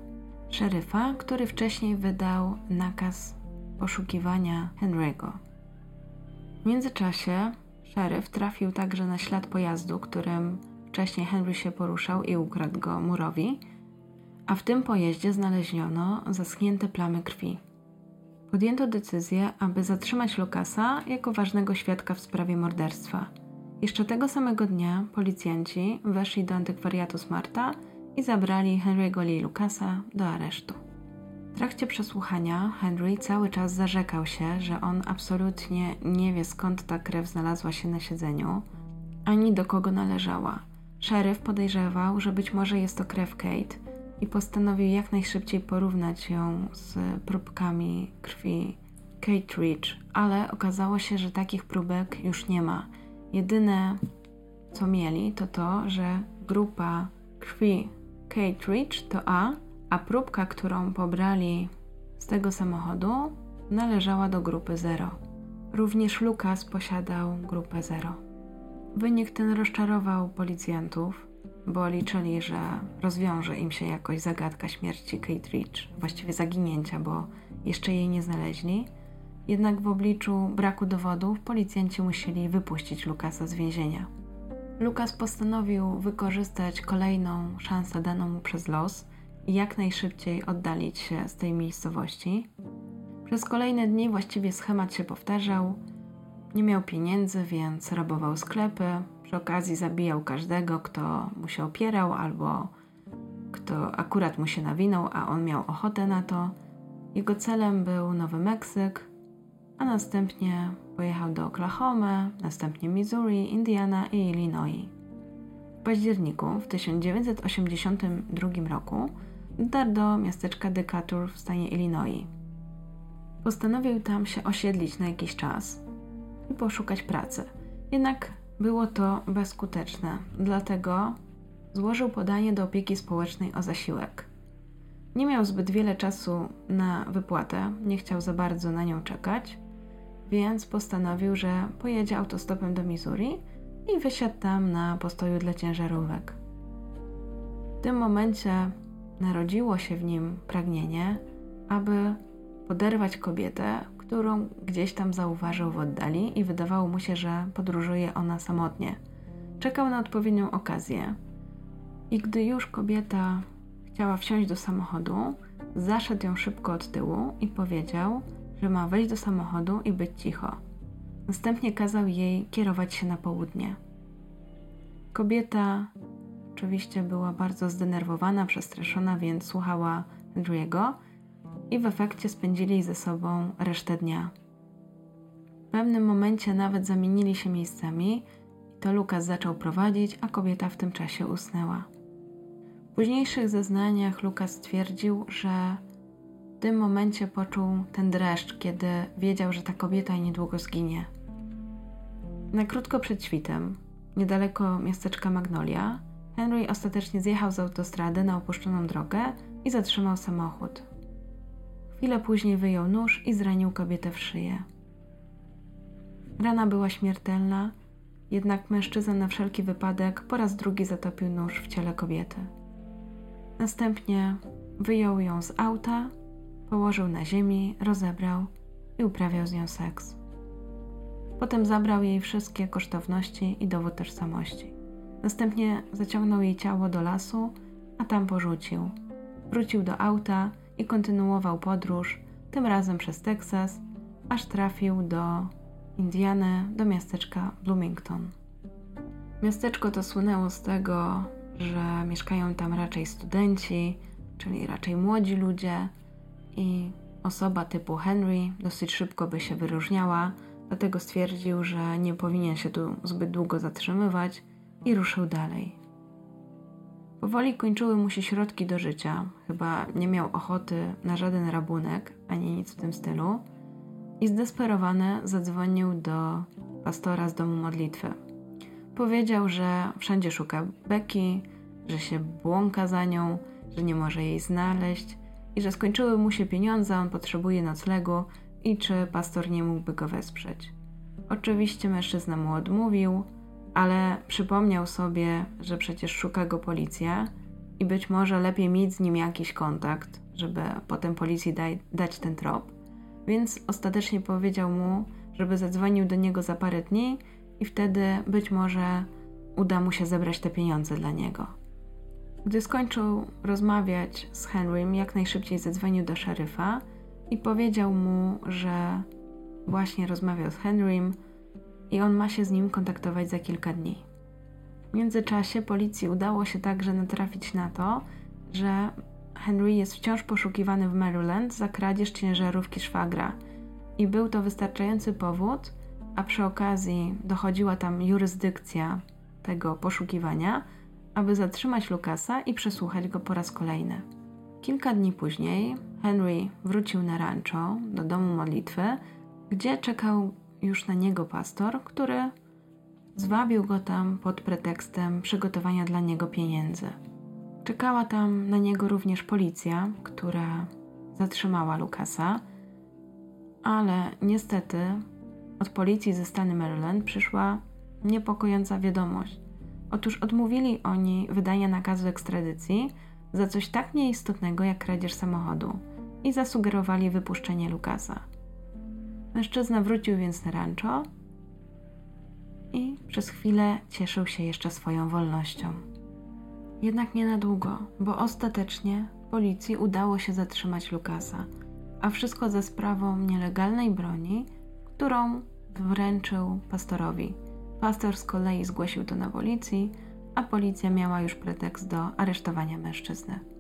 szeryfa, który wcześniej wydał nakaz poszukiwania Henry'ego. W międzyczasie szeryf trafił także na ślad pojazdu, którym wcześniej Henry się poruszał i ukradł go murowi, a w tym pojeździe znaleziono zaschnięte plamy krwi. Podjęto decyzję, aby zatrzymać Lukasa jako ważnego świadka w sprawie morderstwa. Jeszcze tego samego dnia policjanci weszli do antykwariatu Smarta i zabrali Henry'ego Lee Lucasa do aresztu. W trakcie przesłuchania Henry cały czas zarzekał się, że on absolutnie nie wie skąd ta krew znalazła się na siedzeniu, ani do kogo należała. Szeryf podejrzewał, że być może jest to krew Kate i postanowił jak najszybciej porównać ją z próbkami krwi Kate Rich, ale okazało się, że takich próbek już nie ma. Jedyne co mieli to to, że grupa krwi Kate Rich to A, a próbka, którą pobrali z tego samochodu, należała do grupy 0. Również Lukas posiadał grupę 0. Wynik ten rozczarował policjantów, bo liczyli, że rozwiąże im się jakoś zagadka śmierci Kate Rich, właściwie zaginięcia, bo jeszcze jej nie znaleźli. Jednak w obliczu braku dowodów policjanci musieli wypuścić Lukasa z więzienia. Lukas postanowił wykorzystać kolejną szansę daną mu przez los jak najszybciej oddalić się z tej miejscowości. Przez kolejne dni właściwie schemat się powtarzał. Nie miał pieniędzy, więc rabował sklepy. Przy okazji zabijał każdego, kto mu się opierał albo kto akurat mu się nawinął, a on miał ochotę na to. Jego celem był Nowy Meksyk, a następnie pojechał do Oklahoma, następnie Missouri, Indiana i Illinois. W październiku w 1982 roku dotarł do miasteczka Decatur w stanie Illinois. Postanowił tam się osiedlić na jakiś czas i poszukać pracy. Jednak było to bezskuteczne, dlatego złożył podanie do opieki społecznej o zasiłek. Nie miał zbyt wiele czasu na wypłatę, nie chciał za bardzo na nią czekać, więc postanowił, że pojedzie autostopem do Missouri i wysiadł tam na postoju dla ciężarówek. W tym momencie narodziło się w nim pragnienie, aby poderwać kobietę, którą gdzieś tam zauważył w oddali i wydawało mu się, że podróżuje ona samotnie. Czekał na odpowiednią okazję i gdy już kobieta chciała wsiąść do samochodu, zaszedł ją szybko od tyłu i powiedział, że ma wejść do samochodu i być cicho. Następnie kazał jej kierować się na południe. Kobieta oczywiście była bardzo zdenerwowana, przestraszona, więc słuchała Henry'ego i w efekcie spędzili ze sobą resztę dnia. W pewnym momencie nawet zamienili się miejscami i to Lukas zaczął prowadzić, a kobieta w tym czasie usnęła. W późniejszych zeznaniach Lukas stwierdził, że w tym momencie poczuł ten dreszcz, kiedy wiedział, że ta kobieta niedługo zginie. Na krótko przed świtem, niedaleko miasteczka Magnolia, Henry ostatecznie zjechał z autostrady na opuszczoną drogę i zatrzymał samochód. Chwilę później wyjął nóż i zranił kobietę w szyję. Rana była śmiertelna, jednak mężczyzna na wszelki wypadek po raz drugi zatopił nóż w ciele kobiety. Następnie wyjął ją z auta, położył na ziemi, rozebrał i uprawiał z nią seks. Potem zabrał jej wszystkie kosztowności i dowód tożsamości. Następnie zaciągnął jej ciało do lasu, a tam porzucił. Wrócił do auta i kontynuował podróż, tym razem przez Teksas, aż trafił do Indiany, do miasteczka Bloomington. Miasteczko to słynęło z tego, że mieszkają tam raczej studenci, czyli raczej młodzi ludzie i osoba typu Henry dosyć szybko by się wyróżniała, dlatego stwierdził, że nie powinien się tu zbyt długo zatrzymywać i ruszył dalej. Powoli kończyły mu się środki do życia, chyba nie miał ochoty na żaden rabunek ani nic w tym stylu, i zdesperowany zadzwonił do pastora z domu modlitwy. Powiedział, że wszędzie szuka Becky, że się błąka za nią, że nie może jej znaleźć i że skończyły mu się pieniądze, on potrzebuje noclegu i czy pastor nie mógłby go wesprzeć. Oczywiście mężczyzna mu odmówił, ale przypomniał sobie, że przecież szuka go policja i być może lepiej mieć z nim jakiś kontakt, żeby potem policji daj, dać ten trop. Więc ostatecznie powiedział mu, żeby zadzwonił do niego za parę dni i wtedy być może uda mu się zebrać te pieniądze dla niego. Gdy skończył rozmawiać z Henrym, jak najszybciej zadzwonił do szeryfa i powiedział mu, że właśnie rozmawiał z Henrym i on ma się z nim kontaktować za kilka dni. W międzyczasie policji udało się także natrafić na to, że Henry jest wciąż poszukiwany w Maryland za kradzież ciężarówki szwagra i był to wystarczający powód, a przy okazji dochodziła tam jurysdykcja tego poszukiwania, aby zatrzymać Lukasa i przesłuchać go po raz kolejny. Kilka dni później Henry wrócił na rancho do domu modlitwy, gdzie czekał już na niego pastor, który zwabił go tam pod pretekstem przygotowania dla niego pieniędzy. Czekała tam na niego również policja, która zatrzymała Lukasa, ale niestety od policji ze stanu Maryland przyszła niepokojąca wiadomość. Otóż odmówili oni wydania nakazu ekstradycji za coś tak nieistotnego jak kradzież samochodu i zasugerowali wypuszczenie Lukasa. Mężczyzna wrócił więc na rancho i przez chwilę cieszył się jeszcze swoją wolnością. Jednak nie na długo, bo ostatecznie policji udało się zatrzymać Lukasa, a wszystko za sprawą nielegalnej broni, którą wręczył pastorowi. Pastor z kolei zgłosił to na policji, a policja miała już pretekst do aresztowania mężczyzny.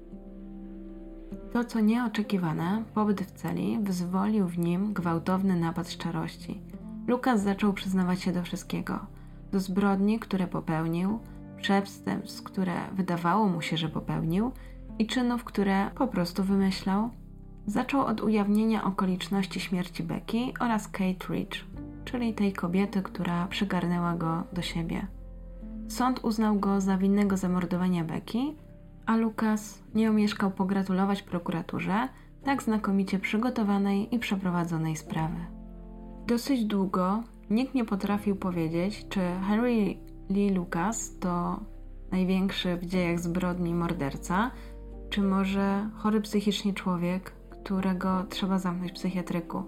To, co nieoczekiwane, pobyt w celi wyzwolił w nim gwałtowny napad szczerości. Lukas zaczął przyznawać się do wszystkiego. Do zbrodni, które popełnił, przestępstw, które wydawało mu się, że popełnił i czynów, które po prostu wymyślał. Zaczął od ujawnienia okoliczności śmierci Becky oraz Kate Rich, czyli tej kobiety, która przygarnęła go do siebie. Sąd uznał go za winnego zamordowania Becky, a Lukas nie omieszkał pogratulować prokuraturze tak znakomicie przygotowanej i przeprowadzonej sprawy. Dosyć długo nikt nie potrafił powiedzieć, czy Henry Lee Lucas to największy w dziejach zbrodni morderca, czy może chory psychicznie człowiek, którego trzeba zamknąć w psychiatryku.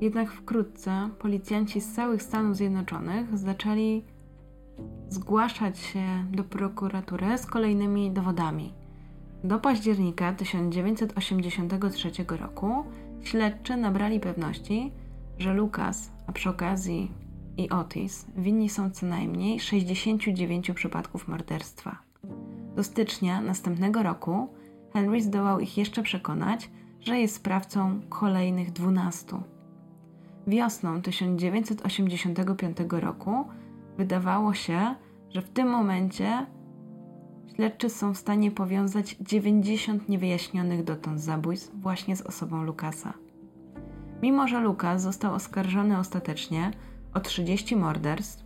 Jednak wkrótce policjanci z całych Stanów Zjednoczonych zaczęli zgłaszać się do prokuratury z kolejnymi dowodami. Do października 1983 roku śledczy nabrali pewności, że Lucas, a przy okazji i Otis winni są co najmniej 69 przypadków morderstwa. Do stycznia następnego roku Henry zdołał ich jeszcze przekonać, że jest sprawcą kolejnych 12. Wiosną 1985 roku wydawało się, że w tym momencie śledczy są w stanie powiązać 90 niewyjaśnionych dotąd zabójstw właśnie z osobą Lukasa. Mimo, że Lukas został oskarżony ostatecznie o 30 morderstw,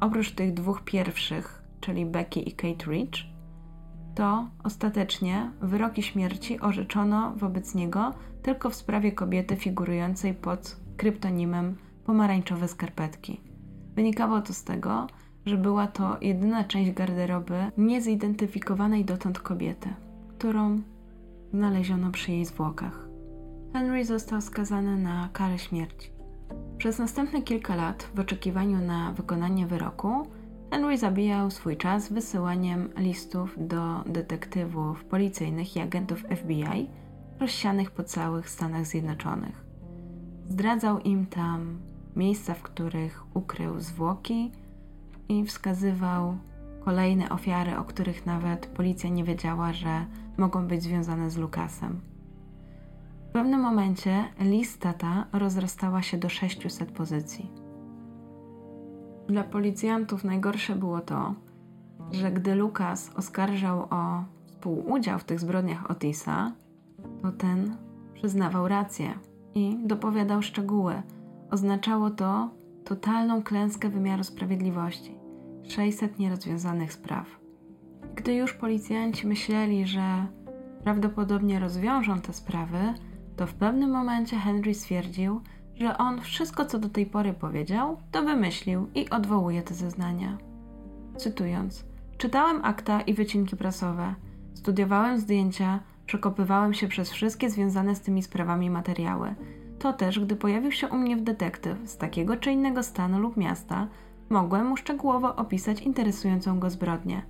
oprócz tych dwóch pierwszych, czyli Becky i Kate Rich, to ostatecznie wyroki śmierci orzeczono wobec niego tylko w sprawie kobiety figurującej pod kryptonimem Pomarańczowe Skarpetki. Wynikało to z tego, że była to jedyna część garderoby niezidentyfikowanej dotąd kobiety, którą znaleziono przy jej zwłokach. Henry został skazany na karę śmierci. Przez następne kilka lat, w oczekiwaniu na wykonanie wyroku, Henry zabijał swój czas wysyłaniem listów do detektywów policyjnych i agentów FBI rozsianych po całych Stanach Zjednoczonych. Zdradzał im tam miejsca, w których ukrył zwłoki i wskazywał kolejne ofiary, o których nawet policja nie wiedziała, że mogą być związane z Lukasem. pewnym momencie lista ta rozrastała się do 600 pozycji. Dla policjantów najgorsze było to, że gdy Lukas oskarżał o współudział w tych zbrodniach Otisa, to ten przyznawał rację i dopowiadał szczegóły. Oznaczało to totalną klęskę wymiaru sprawiedliwości. 600 nierozwiązanych spraw. Gdy już policjanci myśleli, że prawdopodobnie rozwiążą te sprawy, to w pewnym momencie Henry stwierdził, że on wszystko, co do tej pory powiedział, to wymyślił i odwołuje te zeznania. Cytując: Czytałem akta i wycinki prasowe, studiowałem zdjęcia, przekopywałem się przez wszystkie związane z tymi sprawami materiały. To też, gdy pojawił się u mnie w detektyw z takiego czy innego stanu lub miasta, mogłem mu szczegółowo opisać interesującą go zbrodnię.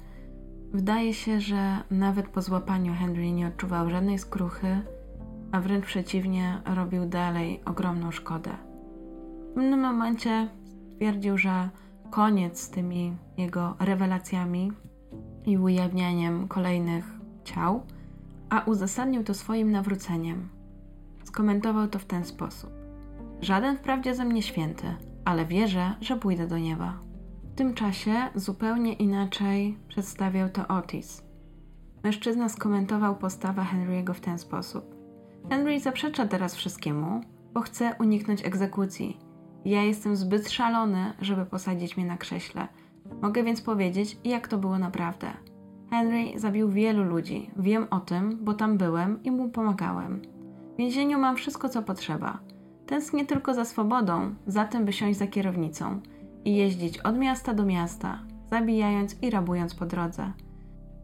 Wydaje się, że nawet po złapaniu Henry nie odczuwał żadnej skruchy, a wręcz przeciwnie, robił dalej ogromną szkodę. W pewnym momencie stwierdził, że koniec z tymi jego rewelacjami i ujawnianiem kolejnych ciał, a uzasadnił to swoim nawróceniem. Skomentował to w ten sposób: Żaden wprawdzie ze mnie święty, ale wierzę, że pójdę do nieba. W tym czasie zupełnie inaczej przedstawiał to Otis. Mężczyzna skomentował postawę Henry'ego w ten sposób. Henry zaprzecza teraz wszystkiemu, bo chce uniknąć egzekucji. Ja jestem zbyt szalony, żeby posadzić mnie na krześle. Mogę więc powiedzieć, jak to było naprawdę. Henry zabił wielu ludzi. Wiem o tym, bo tam byłem i mu pomagałem. W więzieniu mam wszystko, co potrzeba. Tęsknię tylko za swobodą, za tym, by siąść za kierownicą i jeździć od miasta do miasta, zabijając i rabując po drodze.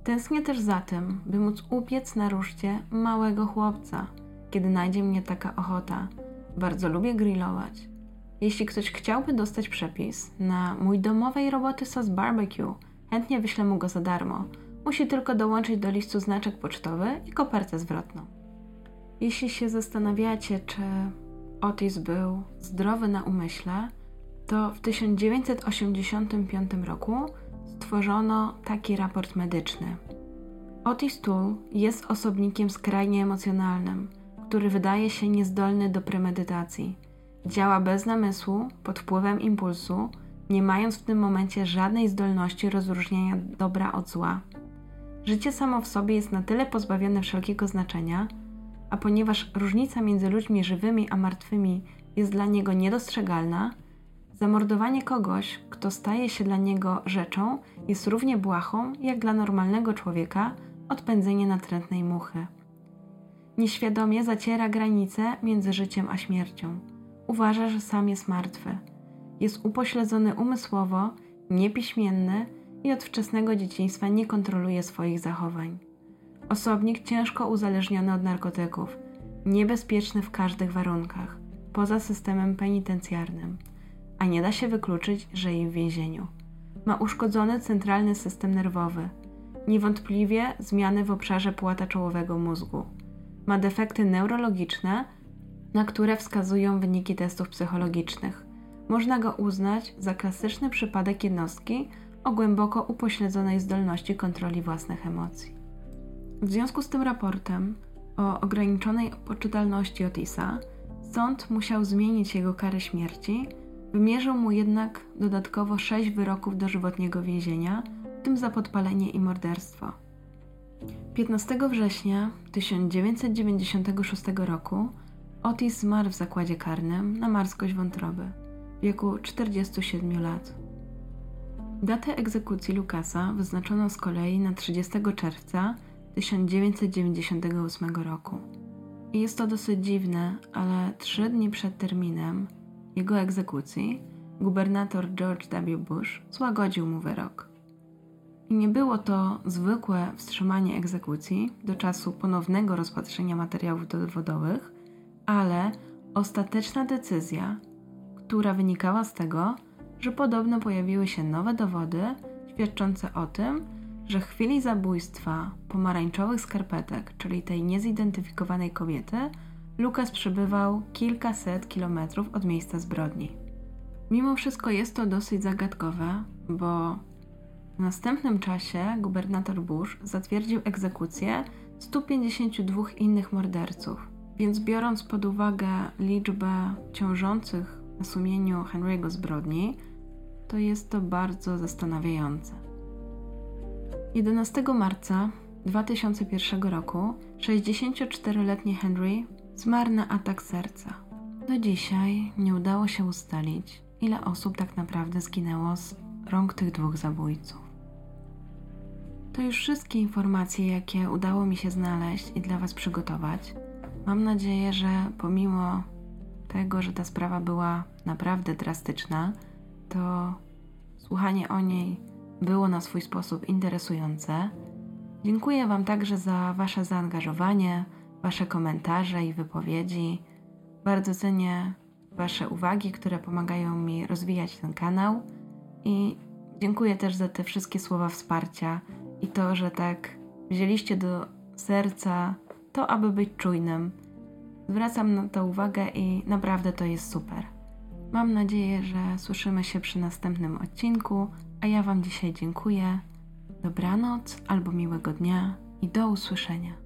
Tęsknię też za tym, by móc upiec na ruszcie małego chłopca, kiedy najdzie mnie taka ochota. Bardzo lubię grillować. Jeśli ktoś chciałby dostać przepis na mój domowej roboty sos barbecue, chętnie wyślę mu go za darmo. Musi tylko dołączyć do listu znaczek pocztowy i kopertę zwrotną. Jeśli się zastanawiacie, czy Otis był zdrowy na umyśle, to w 1985 roku stworzono taki raport medyczny. Otis Toole jest osobnikiem skrajnie emocjonalnym, który wydaje się niezdolny do premedytacji. Działa bez namysłu, pod wpływem impulsu, nie mając w tym momencie żadnej zdolności rozróżnienia dobra od zła. Życie samo w sobie jest na tyle pozbawione wszelkiego znaczenia, a ponieważ różnica między ludźmi żywymi a martwymi jest dla niego niedostrzegalna, zamordowanie kogoś, kto staje się dla niego rzeczą, jest równie błahą jak dla normalnego człowieka odpędzenie natrętnej muchy. Nieświadomie zaciera granice między życiem a śmiercią. Uważa, że sam jest martwy. Jest upośledzony umysłowo, niepiśmienny i od wczesnego dzieciństwa nie kontroluje swoich zachowań. Osobnik ciężko uzależniony od narkotyków, niebezpieczny w każdych warunkach, poza systemem penitencjarnym, a nie da się wykluczyć, że i w więzieniu. Ma uszkodzony centralny system nerwowy, niewątpliwie zmiany w obszarze płata czołowego mózgu. Ma defekty neurologiczne, na które wskazują wyniki testów psychologicznych. Można go uznać za klasyczny przypadek jednostki o głęboko upośledzonej zdolności kontroli własnych emocji. W związku z tym raportem o ograniczonej poczytalności Otisa, sąd musiał zmienić jego karę śmierci, wymierzył mu jednak dodatkowo sześć wyroków dożywotniego więzienia, w tym za podpalenie i morderstwo. 15 września 1996 roku Otis zmarł w zakładzie karnym na marskość wątroby w wieku 47 lat. Datę egzekucji Lukasa wyznaczono z kolei na 30 czerwca 1998 roku. I jest to dosyć dziwne, ale trzy dni przed terminem jego egzekucji gubernator George W. Bush złagodził mu wyrok. I nie było to zwykłe wstrzymanie egzekucji do czasu ponownego rozpatrzenia materiałów dowodowych, ale ostateczna decyzja, która wynikała z tego, że podobno pojawiły się nowe dowody świadczące o tym, że w chwili zabójstwa pomarańczowych skarpetek, czyli tej niezidentyfikowanej kobiety, Lukas przebywał kilkaset kilometrów od miejsca zbrodni. Mimo wszystko jest to dosyć zagadkowe, bo w następnym czasie gubernator Bush zatwierdził egzekucję 152 innych morderców, Więc biorąc pod uwagę liczbę ciążących na sumieniu Henry'ego zbrodni, to jest to bardzo zastanawiające. 11 marca 2001 roku 64-letni Henry zmarł na atak serca. Do dzisiaj nie udało się ustalić, ile osób tak naprawdę zginęło z rąk tych dwóch zabójców. To już wszystkie informacje, jakie udało mi się znaleźć i dla Was przygotować. Mam nadzieję, że pomimo tego, że ta sprawa była naprawdę drastyczna, to słuchanie o niej było na swój sposób interesujące. Dziękuję Wam także za Wasze zaangażowanie, Wasze komentarze i wypowiedzi. Bardzo cenię Wasze uwagi, które pomagają mi rozwijać ten kanał i dziękuję też za te wszystkie słowa wsparcia i to, że tak wzięliście do serca to, aby być czujnym. Zwracam na to uwagę i naprawdę to jest super. Mam nadzieję, że słyszymy się przy następnym odcinku, a ja Wam dzisiaj dziękuję. Dobranoc albo miłego dnia i do usłyszenia.